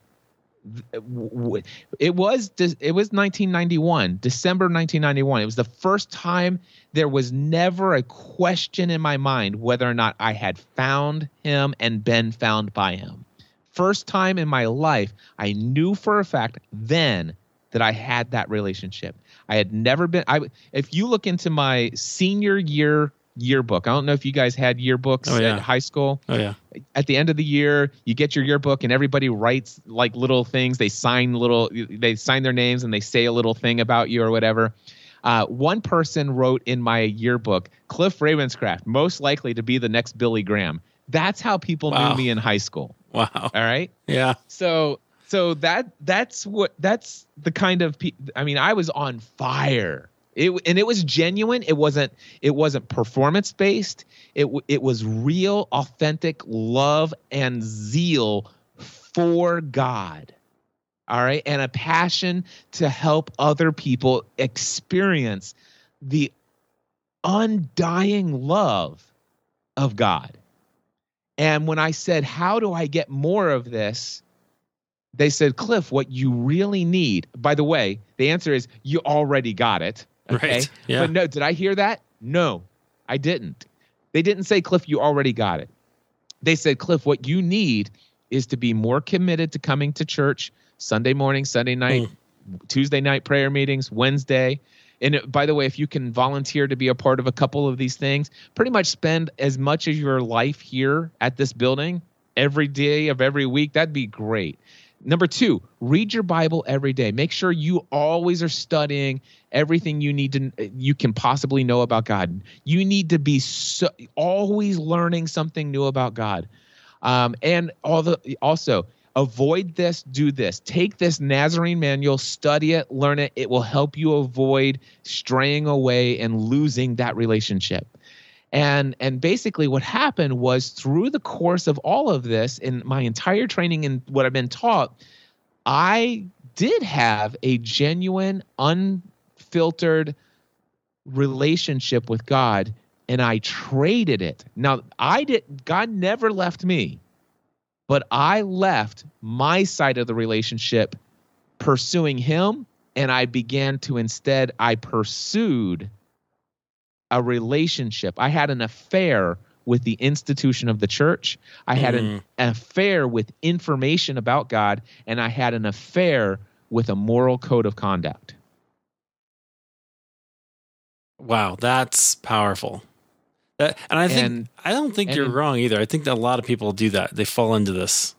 it was it was 1991 december 1991 it was the first time there was never a question in my mind whether or not i had found him and been found by him. First time in my life i knew for a fact then that i had that relationship. I had never been i if you look into my senior year yearbook. I don't know if you guys had yearbooks oh, yeah. at high school. Oh yeah. At the end of the year, you get your yearbook and everybody writes like little things. They sign little they sign their names and they say a little thing about you or whatever. Uh, one person wrote in my yearbook, Cliff Ravenscraft, most likely to be the next Billy Graham. That's how people wow. knew me in high school. Wow. All right. Yeah. So so that that's what that's the kind of pe- I mean, I was on fire it and it was genuine. It wasn't it wasn't performance based. It it was real, authentic love and zeal for God. All right, and a passion to help other people experience the undying love of God. And when I said, "How do I get more of this?" They said, "Cliff, what you really need." By the way, the answer is you already got it Okay. Right. Yeah. But no, did I hear that? No, I didn't. They didn't say, Cliff, you already got it. They said, Cliff, what you need is to be more committed to coming to church Sunday morning, Sunday night, mm. Tuesday night prayer meetings, Wednesday. And it, by the way, if you can volunteer to be a part of a couple of these things, pretty much spend as much of your life here at this building every day of every week, that'd be great. Number two, read your Bible every day. Make sure you always are studying everything you need to you can possibly know about God. You need to be so, always learning something new about God. Um, and all the, also avoid this, do this. Take this Nazarene manual, study it, learn it. It will help you avoid straying away and losing that relationship. And and basically what happened was through the course of all of this in my entire training and what I've been taught, I did have a genuine unfiltered relationship with God and I traded it. Now, I did God never left me. But I left my side of the relationship pursuing him and I began to instead I pursued a relationship. I had an affair with the institution of the church. I had mm. an, an affair with information about God, and I had an affair with a moral code of conduct. Wow, that's powerful. That, and I think and, I don't think you're wrong either. I think that a lot of people do that. They fall into this.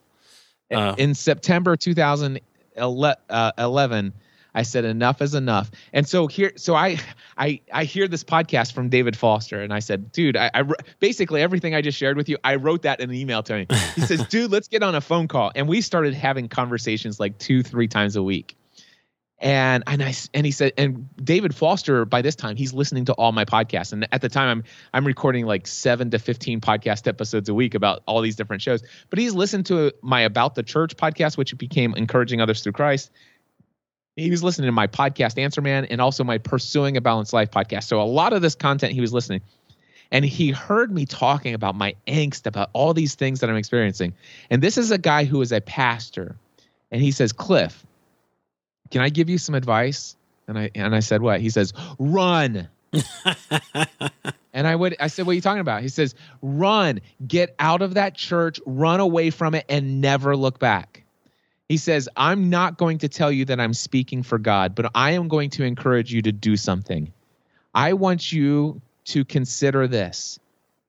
Uh, in September 2011, I said enough is enough. And so here, so I, I, I hear this podcast from David Foster, and I said, dude, I, I basically everything I just shared with you, I wrote that in an email to him. He says, dude, let's get on a phone call, and we started having conversations like two, three times a week. And and I and he said and David Foster by this time he's listening to all my podcasts and at the time I'm I'm recording like 7 to 15 podcast episodes a week about all these different shows but he's listened to my about the church podcast which became encouraging others through Christ he was listening to my podcast answer man and also my pursuing a balanced life podcast so a lot of this content he was listening and he heard me talking about my angst about all these things that i'm experiencing and this is a guy who is a pastor and he says cliff can i give you some advice And I and I said, "What?" He says, "Run." and I would I said, "What are you talking about?" He says, "Run. Get out of that church, run away from it and never look back." He says, "I'm not going to tell you that I'm speaking for God, but I am going to encourage you to do something. I want you to consider this.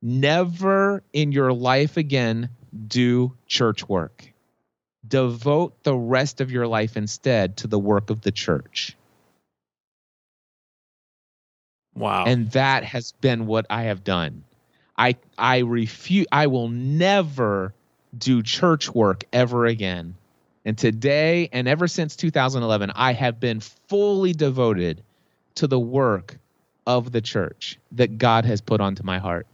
Never in your life again do church work. Devote the rest of your life instead to the work of the church." Wow. And that has been what I have done. I I refuse I will never do church work ever again. And today and ever since 2011 I have been fully devoted to the work of the church that God has put onto my heart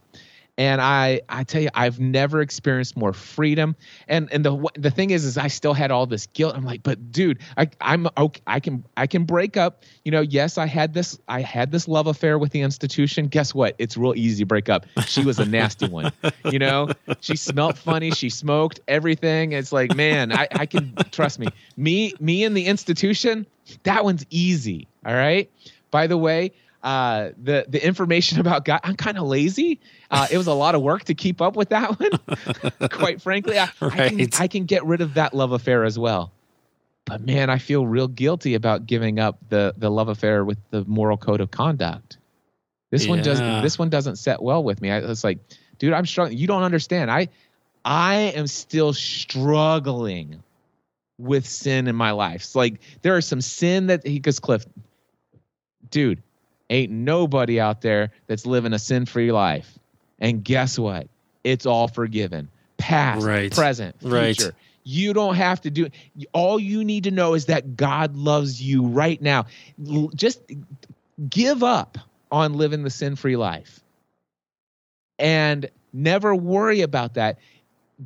and I I tell you I've never experienced more freedom. And and the the thing is is I still had all this guilt. I'm like but dude I I'm okay I can I can break up. You know yes I had this I had this love affair with the institution. Guess what? It's real easy to break up. She was a nasty one. You know she smelled funny. She smoked everything. It's like man I I can trust me. Me me and the institution that one's easy. All right? By the way uh, the the information about God. I'm kind of lazy. Uh, it was a lot of work to keep up with that one. Quite frankly, I, right. I, can, I can get rid of that love affair as well. But man, I feel real guilty about giving up the the love affair with the moral code of conduct. This yeah. one does this one doesn't set well with me. I was like, dude, I'm struggling. You don't understand. I I am still struggling with sin in my life. It's like are some sin that he goes, Cliff, dude, Ain't nobody out there that's living a sin free life. And guess what? It's all forgiven. Past, right. present, future. Right. You don't have to do all you need to know is that God loves you right now. Just give up on living the sin free life and never worry about that.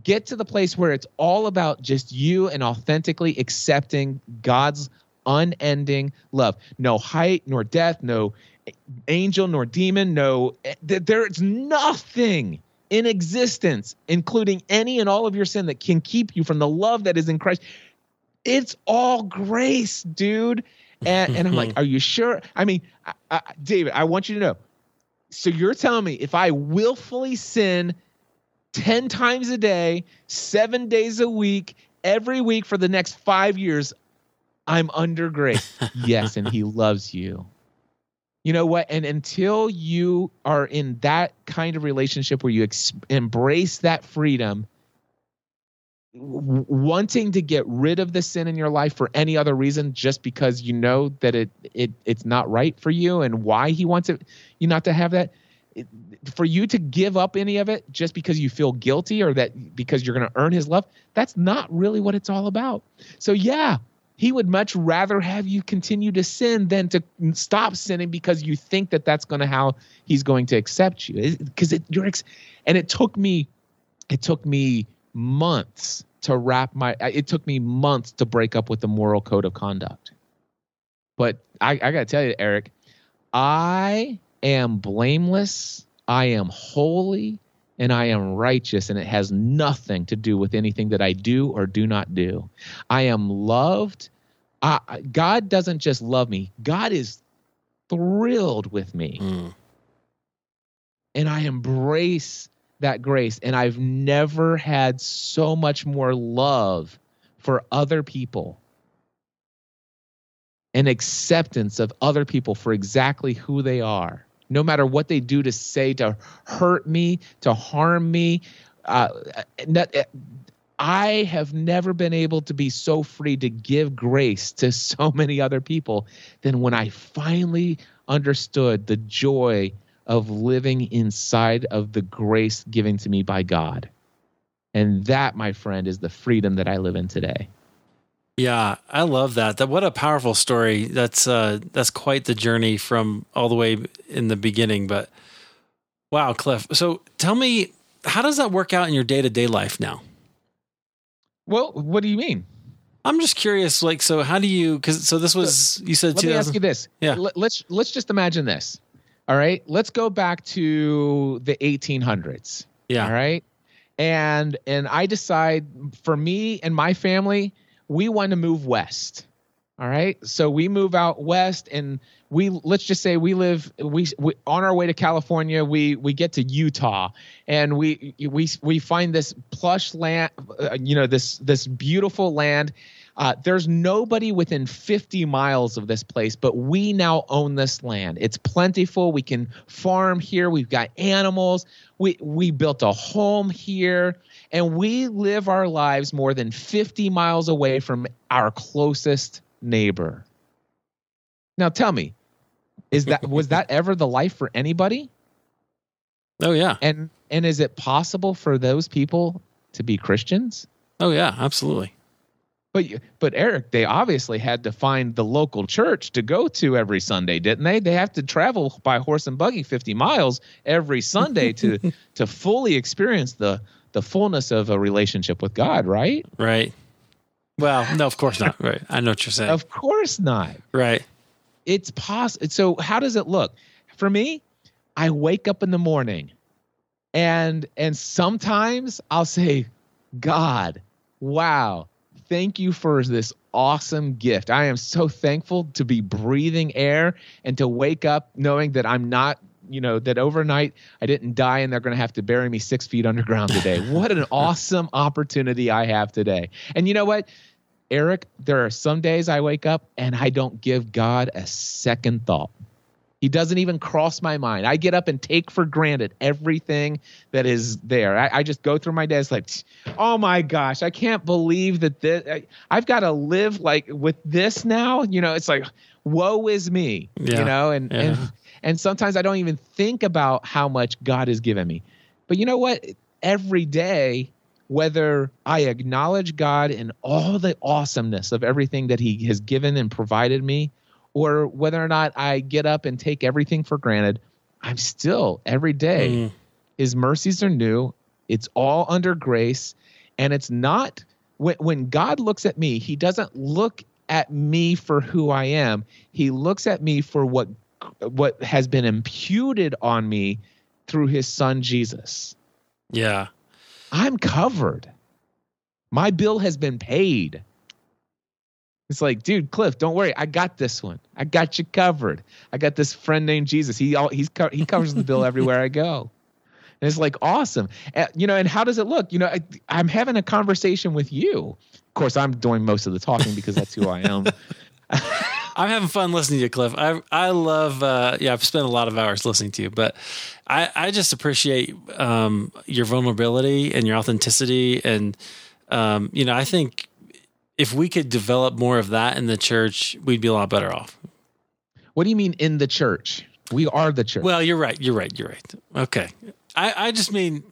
Get to the place where it's all about just you and authentically accepting God's unending love. No height nor death, no angel nor demon, no, there's nothing in existence, including any and all of your sin, that can keep you from the love that is in Christ. It's all grace, dude. And, and I'm like, are you sure? I mean, I, I, David, I want you to know. So you're telling me if I willfully sin 10 times a day, seven days a week, every week for the next five years, I'm under grace. yes, and he loves you you know what? And until you are in that kind of relationship where you ex- embrace that freedom w- wanting to get rid of the sin in your life for any other reason just because you know that it it it's not right for you and why he wants it you not to have that for you to give up any of it just because you feel guilty or that because you're going to earn his love that's not really what it's all about. So yeah he would much rather have you continue to sin than to stop sinning because you think that that's going to how he's going to accept you. Because it, you're ex- and it took me, it took me months to wrap my. It took me months to break up with the moral code of conduct. But I, I got to tell you, Eric, I am blameless. I am holy and I am righteous, and it has nothing to do with anything that I do or do not do. I am loved. I, God doesn't just love me, God is thrilled with me. Mm. And I embrace that grace. And I've never had so much more love for other people and acceptance of other people for exactly who they are no matter what they do to say to hurt me, to harm me. Uh, I have never been able to be so free to give grace to so many other people than when I finally understood the joy of living inside of the grace given to me by God. And that, my friend, is the freedom that I live in today. Yeah, I love that. That what a powerful story. That's uh that's quite the journey from all the way in the beginning, but wow, Cliff. So tell me how does that work out in your day-to-day life now? Well, what do you mean? I'm just curious like so how do you cuz so this was you said Let me ask you this. Yeah. Let's let's just imagine this. All right? Let's go back to the 1800s. Yeah. All right? And and I decide for me and my family we want to move west. All right. So we move out west and we let's just say we live we, we on our way to California we we get to Utah and we we we find this plush land uh, you know this this beautiful land uh, there's nobody within 50 miles of this place, but we now own this land. It's plentiful. We can farm here. We've got animals. We we built a home here, and we live our lives more than 50 miles away from our closest neighbor. Now tell me, is that was that ever the life for anybody? Oh yeah. And and is it possible for those people to be Christians? Oh yeah, absolutely. But but Eric, they obviously had to find the local church to go to every Sunday, didn't they? They have to travel by horse and buggy 50 miles every Sunday to to fully experience the the fullness of a relationship with God, right? Right. Well, no, of course not. Right. I know what you're saying. Of course not. Right. It's possible. So how does it look? For me, I wake up in the morning and and sometimes I'll say, God, wow, thank you for this awesome gift. I am so thankful to be breathing air and to wake up knowing that I'm not, you know, that overnight I didn't die and they're going to have to bury me six feet underground today. what an awesome opportunity I have today. And you know what? Eric, there are some days I wake up and I don't give God a second thought. He doesn't even cross my mind. I get up and take for granted everything that is there. I, I just go through my day. It's like, oh my gosh, I can't believe that this. I, I've got to live like with this now. You know, it's like, woe is me. Yeah. You know, and Yeah. and and sometimes I don't even think about how much God has given me. But you know what? Every day, whether I acknowledge God in all the awesomeness of everything that He has given and provided me, or whether or not I get up and take everything for granted, I'm still every day. Mm. His mercies are new. It's all under grace. And it's not when, when God looks at me, he doesn't look at me for who I am. He looks at me for what what has been imputed on me through his son Jesus. Yeah. I'm covered. My bill has been paid. It's like, dude, Cliff, don't worry. I got this one. I got you covered. I got this friend named Jesus. He all, he's co- he covers the bill everywhere I go. And it's like awesome. You know, and how does it look? You know, I, I'm having a conversation with you. Of course, I'm doing most of the talking because that's who I am. I'm having fun listening to you, Cliff. I I love. Uh, yeah, I've spent a lot of hours listening to you, but I I just appreciate um, your vulnerability and your authenticity, and um, you know, I think if we could develop more of that in the church, we'd be a lot better off. What do you mean in the church? We are the church. Well, you're right. You're right. You're right. Okay. I, I just mean,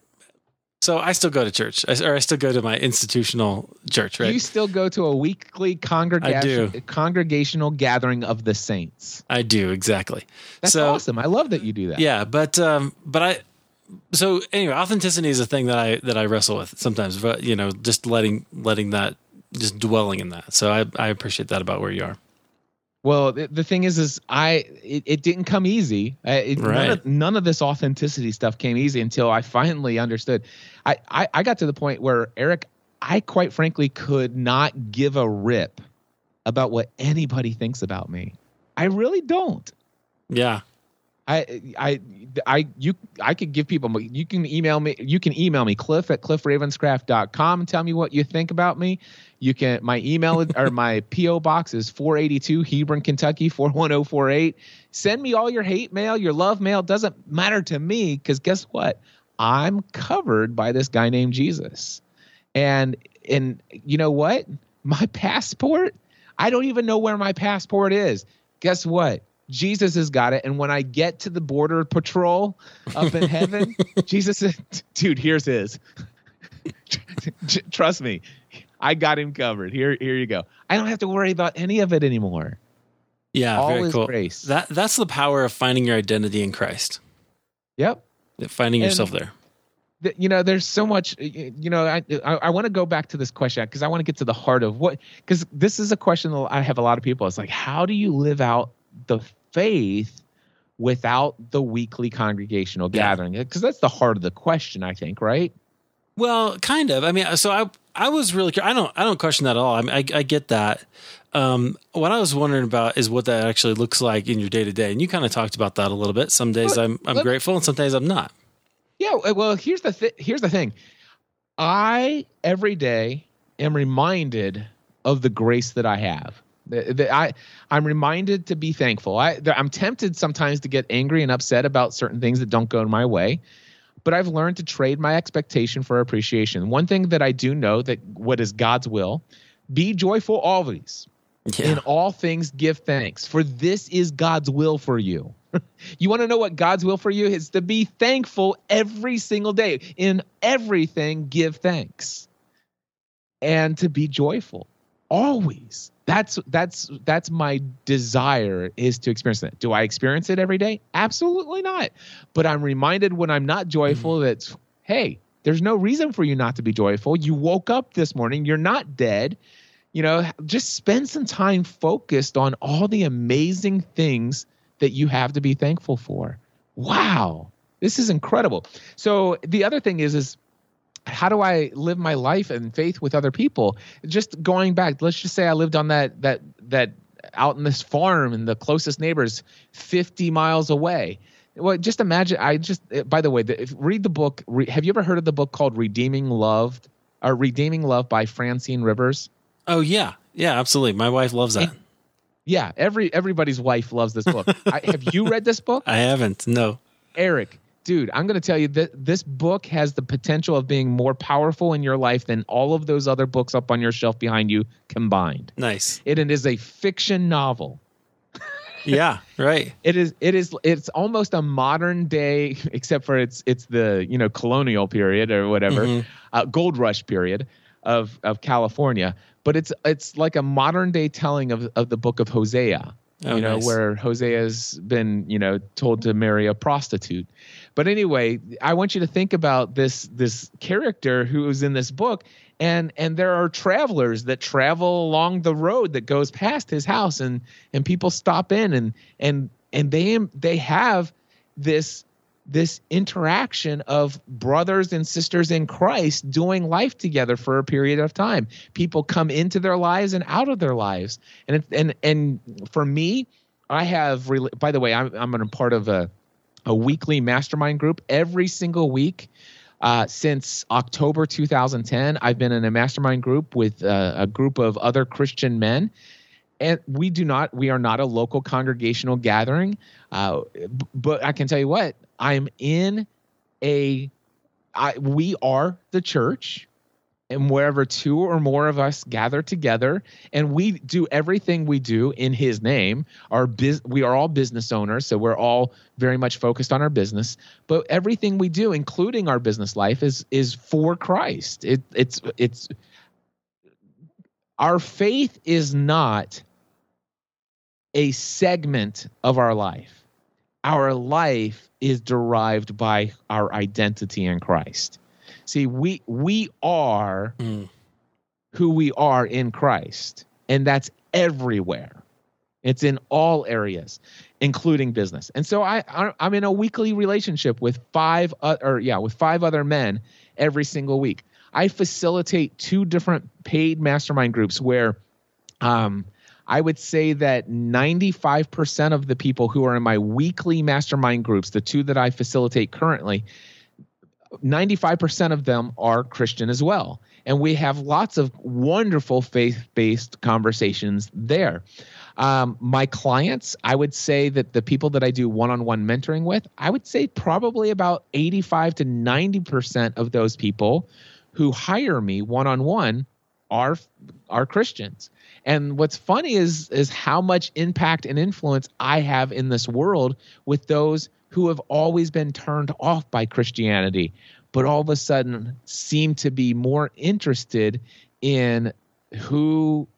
so I still go to church, or I still go to my institutional church, right? You still go to a weekly congregation, congregational gathering of the saints. I do exactly. That's so, awesome. I love that you do that. Yeah, but um, but I. So anyway, authenticity is a thing that I that I wrestle with sometimes. But you know, just letting letting that, just dwelling in that. So I I appreciate that about where you are. Well, the, the thing is, is I it, it didn't come easy. It, none, Right. of, none of this authenticity stuff came easy until I finally understood. I, I I got to the point where Eric, I quite frankly could not give a rip about what anybody thinks about me. I really don't. Yeah. I I I you I could give people you can email me you can email me cliff at cliffravenscraft.com and tell me what you think about me. You can my email or my PO box is 482 Hebron, Kentucky 41048. Send me all your hate mail, your love mail doesn't matter to me cuz guess what? I'm covered by this guy named Jesus. And and you know what? My passport, I don't even know where my passport is. Guess what? Jesus has got it. And when I get to the border patrol up in heaven, Jesus said, dude, here's his. Trust me, I got him covered. Here, here you go. I don't have to worry about any of it anymore. Yeah. All very is cool. grace. That that's the power of finding your identity in Christ. Yep. Finding And- yourself there. Th- you know there's so much you know i i, I want to go back to this question because i want to get to the heart of what because this is a question that i have a lot of people it's like how do you live out the faith without the weekly congregational Yeah. gathering because that's the heart of the question i think right Well, kind of. I mean, so I I was really. I don't. I don't question that at all. I, mean, I, I get that. Um, what I was wondering about is what that actually looks like in your day to day, and you kind of talked about that a little bit. Some days I'm I'm grateful, and some days I'm not. Yeah. Well, here's the th- here's the thing. I every day am reminded of the grace that I have. The, the, I I'm reminded to be thankful. I I'm tempted sometimes to get angry and upset about certain things that don't go my way, but I've learned to trade my expectation for appreciation. One thing that I do know that what is God's will, be joyful always. Yeah. In all things give thanks, for this is God's will for you. you want to know what God's will for you is to be thankful every single day. In everything give thanks. And to be joyful always. That's that's that's my desire is to experience that. Do i experience it every day? Absolutely not. But i'm reminded when i'm not joyful mm-hmm. that hey there's no reason for you not to be joyful. You woke up this morning you're not dead. You know just spend some time focused on all the amazing things that you have to be thankful for. Wow. This is incredible. So the other thing is is how do I live my life and faith with other people? Just going back, let's just say I lived on that that that out in this farm and the closest neighbors 50 miles away. Well, just imagine. I just, by the way, the, read the book. Re, have you ever heard of the book called "Redeeming Love" or "Redeeming Love" by Francine Rivers? Oh yeah, yeah, absolutely. My wife loves that. And, yeah, every everybody's wife loves this book. I, have you read this book? I haven't. No. Eric, dude, I'm going to tell you that this book has the potential of being more powerful in your life than all of those other books up on your shelf behind you combined. Nice. It, it is a fiction novel. yeah, right. It is it is it's almost a modern day except for it's it's the, you know, colonial period or whatever, mm-hmm. uh, gold rush period of of California, but it's it's like a modern day telling of of the book of Hosea. Oh, you know, nice. where Hosea's been, you know, told to marry a prostitute. But anyway, I want you to think about this this character who is in this book and and there are travelers that travel along the road that goes past his house and and people stop in and and and they they have this this interaction of brothers and sisters in Christ doing life together for a period of time. People come into their lives and out of their lives. And and and for me, I have by the way, I'm I'm a part of a a weekly mastermind group every single week. Uh, since October 2010, I've been in a mastermind group with uh, a group of other Christian men. And we do not, we are not a local congregational gathering. Uh, but I can tell you what, I'm in a, I, we are the church and wherever two or more of us gather together and we do everything we do in his name our biz- we are all business owners so we're all very much focused on our business but everything we do including our business life is is for christ. It, it's it's our faith is not a segment of our life. Our life is derived by our identity in christ See, we we are mm. who we are in Christ, and that's everywhere. It's in all areas, including business. And so I I'm in a weekly relationship with five uh, or yeah with five other men every single week. I facilitate two different paid mastermind groups where um, I would say that 95% of the people who are in my weekly mastermind groups, the two that I facilitate currently, 95% of them are Christian as well. And we have lots of wonderful faith based conversations there. Um, my clients, I would say that the people that I do one on one mentoring with, I would say probably about 85 to 90% of those people who hire me one on one are are Christians. And what's funny is is how much impact and influence I have in this world with those who have always been turned off by Christianity, but all of a sudden seem to be more interested in who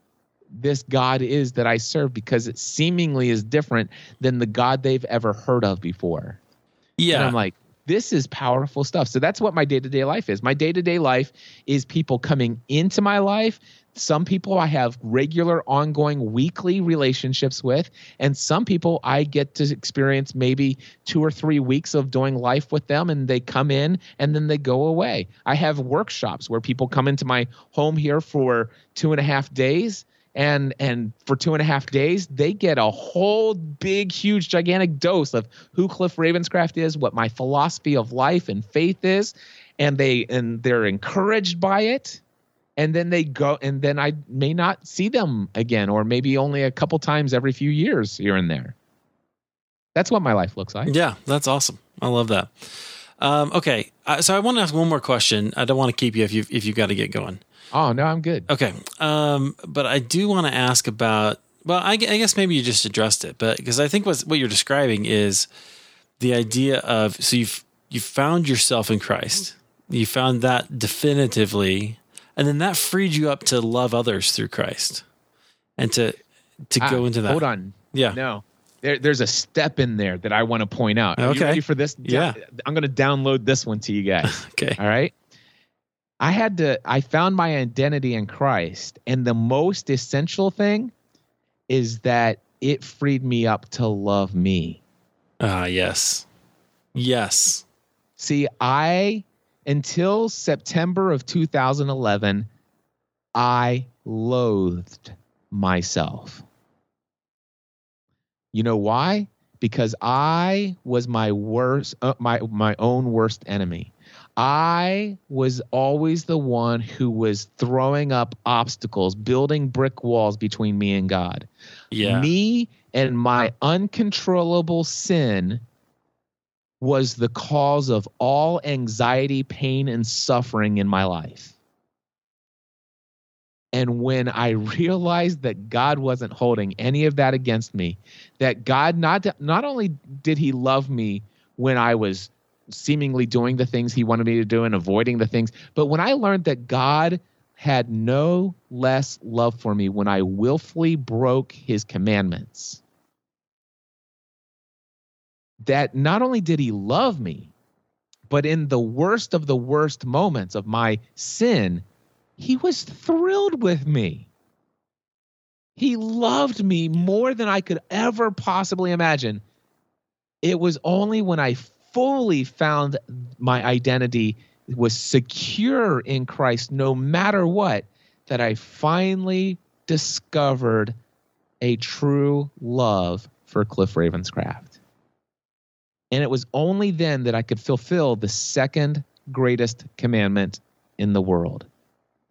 this God is that I serve because it seemingly is different than the God they've ever heard of before. Yeah. And I'm like, this is powerful stuff. So that's what my day to day life is. My day to day life is people coming into my life. Some people I have regular, ongoing, weekly relationships with, and some people I get to experience maybe two or three weeks of doing life with them, and they come in and then they go away. I have workshops where people come into my home here for two and a half days and and for two and a half days they get a whole big huge gigantic dose of who cliff ravenscraft is what my philosophy of life and faith is and they and they're encouraged by it and then they go and then i may not see them again or maybe only a couple times every few years here and there that's what my life looks like Yeah, that's awesome. I love that. Um, okay, uh, so I want to ask one more question. I don't want to keep you if you if you've got to get going. oh no i'm good Okay, um, but I do want to ask about. Well, I, I guess maybe you just addressed it, but because I think what what you're describing is the idea of so you've you found yourself in Christ, you found that definitively, and then that freed you up to love others through Christ, and to to Ah, go into that. hold on Yeah. no there, there's a step in there that i want to point out Are you Okay. ready for this Yeah. i'm going to download this one to you guys Okay. All right. I had to, I found my identity in Christ. And the most essential thing is that it freed me up to love me. Ah, yes, yes. See, I, until September of 2011, I loathed myself. You know why? Because I was my worst, uh, my my own worst enemy. I was always the one who was throwing up obstacles, building brick walls between me and God. Yeah. Me and my uncontrollable sin was the cause of all anxiety, pain, and suffering in my life. And when I realized that God wasn't holding any of that against me, that God not not only did he love me when I was seemingly doing the things he wanted me to do and avoiding the things, but when I learned that God had no less love for me when I willfully broke his commandments, that not only did he love me, but in the worst of the worst moments of my sin, he was thrilled with me. He loved me more than I could ever possibly imagine. It was only when I fully found my identity was secure in Christ no matter what that I finally discovered a true love for Cliff Ravenscraft. And it was only then that I could fulfill the second greatest commandment in the world.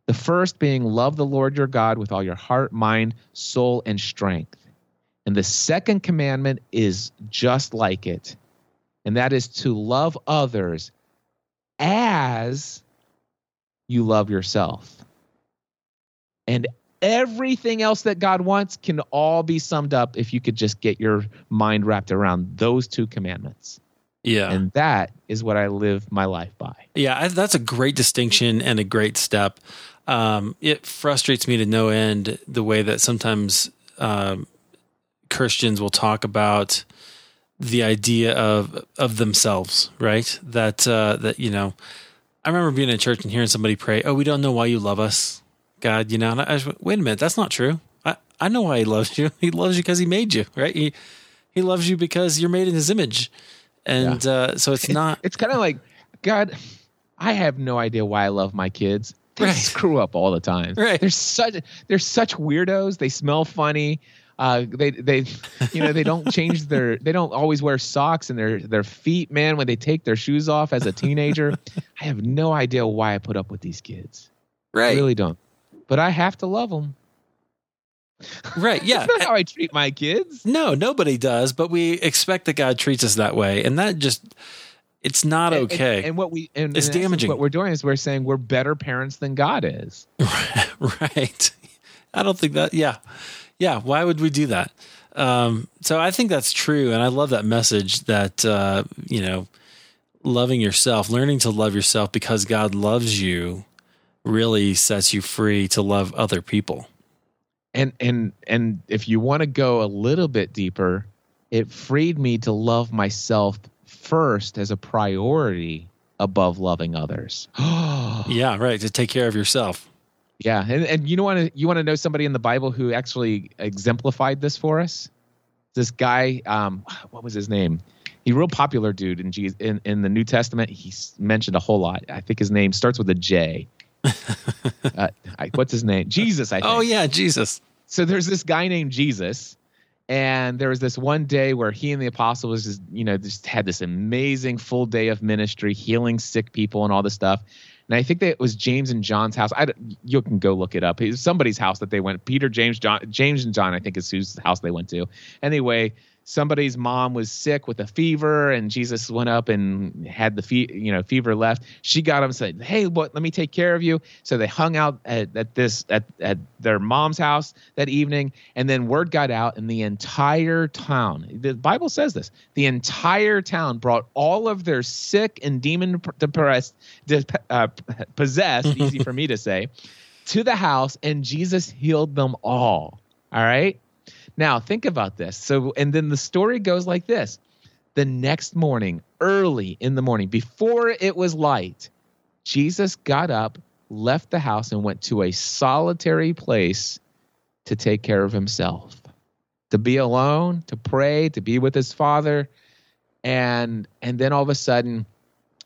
The first being love the Lord your God with all your heart, mind, soul, and strength. And the second commandment is just like it, and that is to love others as you love yourself. And everything else that God wants can all be summed up if you could just get your mind wrapped around those two commandments. Yeah. And that is what I live my life by. Yeah, I, that's a great distinction and a great step. Um, it frustrates me to no end the way that sometimes um, Christians will talk about the idea of of themselves, right? That uh, that you know, I remember being in church and hearing somebody pray, "Oh, we don't know why you love us, God." You know, and I just went, wait a minute, that's not true. I I know why He loves you. He loves you because He made you, right? He He loves you because you're made in His image, and uh, so it's not It's kind of like, God, I have no idea why I love my kids. They Right. screw up all the time. Right. They're such they're such weirdos. They smell funny. Uh, they they you know they don't change their they don't always wear socks and their their feet man when they take their shoes off as a teenager. I have no idea why I put up with these kids. right I really don't. But I have to love them. right, yeah. That's not how I treat my kids. No, nobody does, but we expect that God treats us that way, and that just it's not And- and- okay. And, what we and It's in damaging. What we're doing is we're saying we're better parents than God is. right. I don't think that yeah. Yeah, why would we do that? Um, so I think that's true and I love that message that uh, you know, loving yourself, learning to love yourself because God loves you really sets you free to love other people. and and and if you want to go a little bit deeper it freed me to love myself first as a priority above loving others. yeah, right. To take care of yourself. Yeah, and, and you want to you want to know somebody in the Bible who actually exemplified this for us? This guy, um, what was his name? He real popular dude in, Jesus, in in the New Testament. He's mentioned a whole lot. I think his name starts with a J. uh, I, what's his name? Jesus. I think. Oh yeah, Jesus. So there's this guy named Jesus, and there was this one day where he and the apostles just, you know, just had this amazing full day of ministry, healing sick people and all this stuff. And I think that it was James and John's house. I you can go look it up. It was somebody's house that they went. Peter, James, John, James and John. I think is whose house they went to. Anyway, somebody's mom was sick with a fever and Jesus went up and had the fe- you know fever left. She got him and said, "Hey, what? Let me take care of you." So they hung out at, at this at, at their mom's house that evening, and then word got out, and the entire town. The Bible says this: the entire town brought all of their sick and demon depressed, uh, possessed. easy for me to say. To the house, and Jesus healed them all. All right. Now, think about this. So, and then the story goes like this The next morning, early in the morning, before it was light, Jesus got up, left the house, and went to a solitary place to take care of himself, to be alone, to pray, to be with his father. And, and then all of a sudden,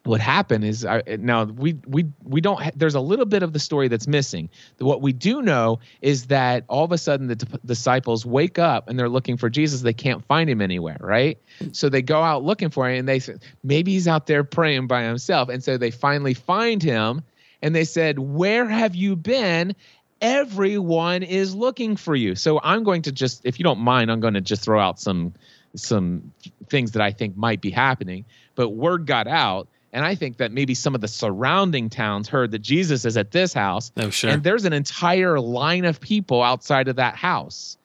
what happened is I, now we we we don't ha- there's a little bit of the story that's missing. What we do know is that all of a sudden the d- disciples wake up and they're looking for jesus. They can't find him anywhere right? So they go out looking for him and they say maybe he's out there praying by himself. And so they finally find him and they said where have you been? Everyone is looking for you. So i'm going to just if you don't mind i'm going to just throw out some some things that i think might be happening. But word got out and I think that maybe some of the surrounding towns heard that Jesus is at this house. Oh, sure. And there's an entire line of people outside of that house.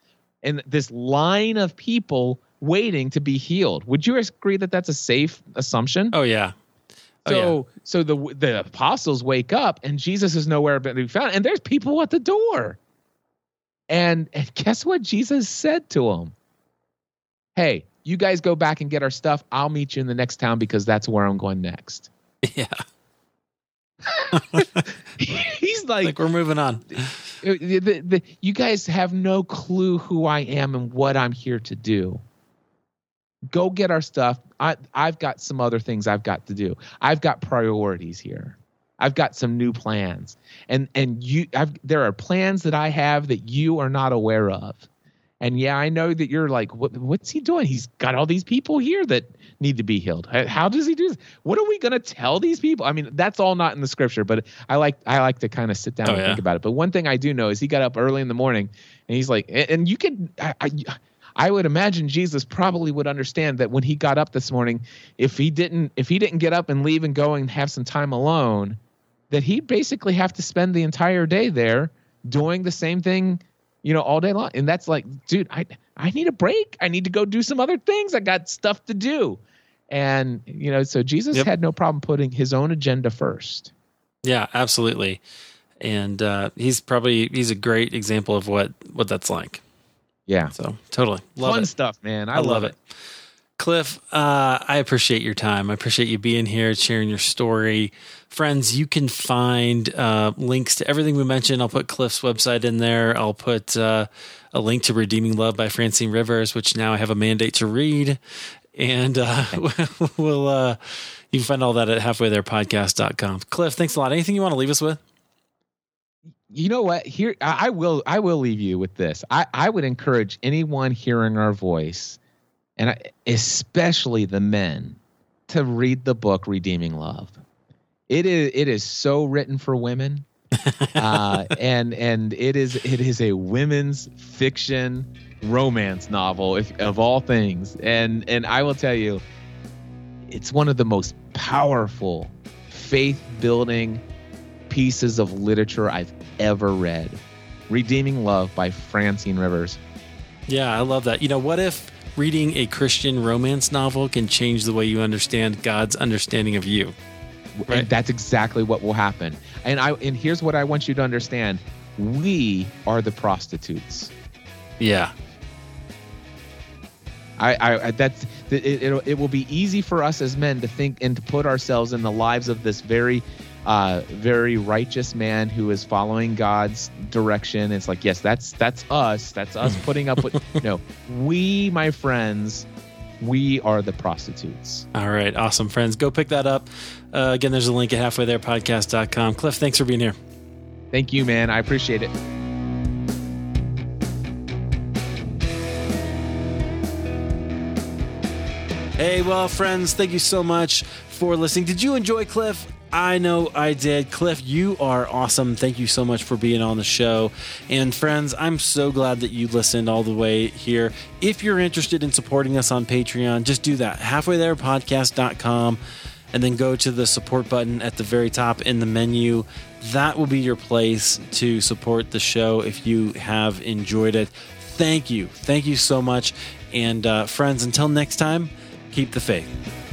And this line of people waiting to be healed. Would you agree that that's a safe assumption? Oh, yeah. Oh, so, yeah. so the the apostles wake up and Jesus is nowhere to be found, and there's people at the door. And, and guess what Jesus said to them? Hey, you guys go back and get our stuff. I'll meet you in the next town because that's where I'm going next. Yeah. He's like, like we're moving on. Uh, the, the, the, you guys have no clue who I am and what I'm here to do. Go get our stuff. I, I've got some other things I've got to do. I've got priorities here. I've got some new plans, and and you, I've, there are plans that I have that you are not aware of. And yeah, I know that you're like, what, what's he doing? He's got all these people here that need to be healed. How does he do this? What are we going to tell these people? I mean, that's all not in the scripture, but I like I like to kind of sit down oh, and yeah. think about it. But one thing I do know is he got up early in the morning and he's like, and you can, I, I, I would imagine Jesus probably would understand that when he got up this morning, if he didn't if he didn't get up and leave and go and have some time alone, that he'd basically have to spend the entire day there doing the same thing you know, all day long. And that's like, dude, I I need a break. I need to go do some other things. I got stuff to do. And you know, so Jesus yep. had no problem putting his own agenda first. Yeah, absolutely. And uh, he's probably he's a great example of what what that's like. Yeah. So totally love fun it. stuff, man. I, I love, love it. it. Cliff, uh, I appreciate your time. I appreciate you being here, sharing your story. Friends, you can find uh, links to everything we mentioned. I'll put Cliff's website in there. I'll put uh, a link to Redeeming Love by Francine Rivers, which now I have a mandate to read. And uh, we'll uh, you can find all that at halfwaytherepodcast.com. Cliff, thanks a lot. Anything you want to leave us with? you know what here I, I, will i will leave you with this I, I would encourage anyone hearing our voice and especially the men to read the book redeeming love. It is it is so written for women. Uh, and and it is it is a women's fiction romance novel if, of all things. And and i will tell you it's one of the most powerful faith building pieces of literature i've ever read. Redeeming love by francine rivers. Yeah i love that. You know what if reading a Christian romance novel can change the way you understand God's understanding of you. Right? And that's exactly what will happen. And I and here's what I want you to understand. We are the prostitutes. Yeah. I, I, that's it, it, it will be easy for us as men to think and to put ourselves in the lives of this very uh, very righteous man who is following God's direction. It's like, yes, that's that's us. That's us putting up with no. We, my friends, we are the prostitutes. All right, awesome friends. Go pick that up. Uh, again, there's a link at halfwaytherepodcast.com. Cliff, thanks for being here. Thank you, man. I appreciate it. Hey, well, friends, thank you so much for listening. Did you enjoy Cliff? I know I did. Cliff, you are awesome. Thank you so much for being on the show. And friends, I'm so glad that you listened all the way here. If you're interested in supporting us on Patreon, just do that. Halfway there podcast.com and then go to the support button at the very top in the menu. That will be your place to support the show if you have enjoyed it. Thank you. Thank you so much. And uh, friends, until next time, keep the faith.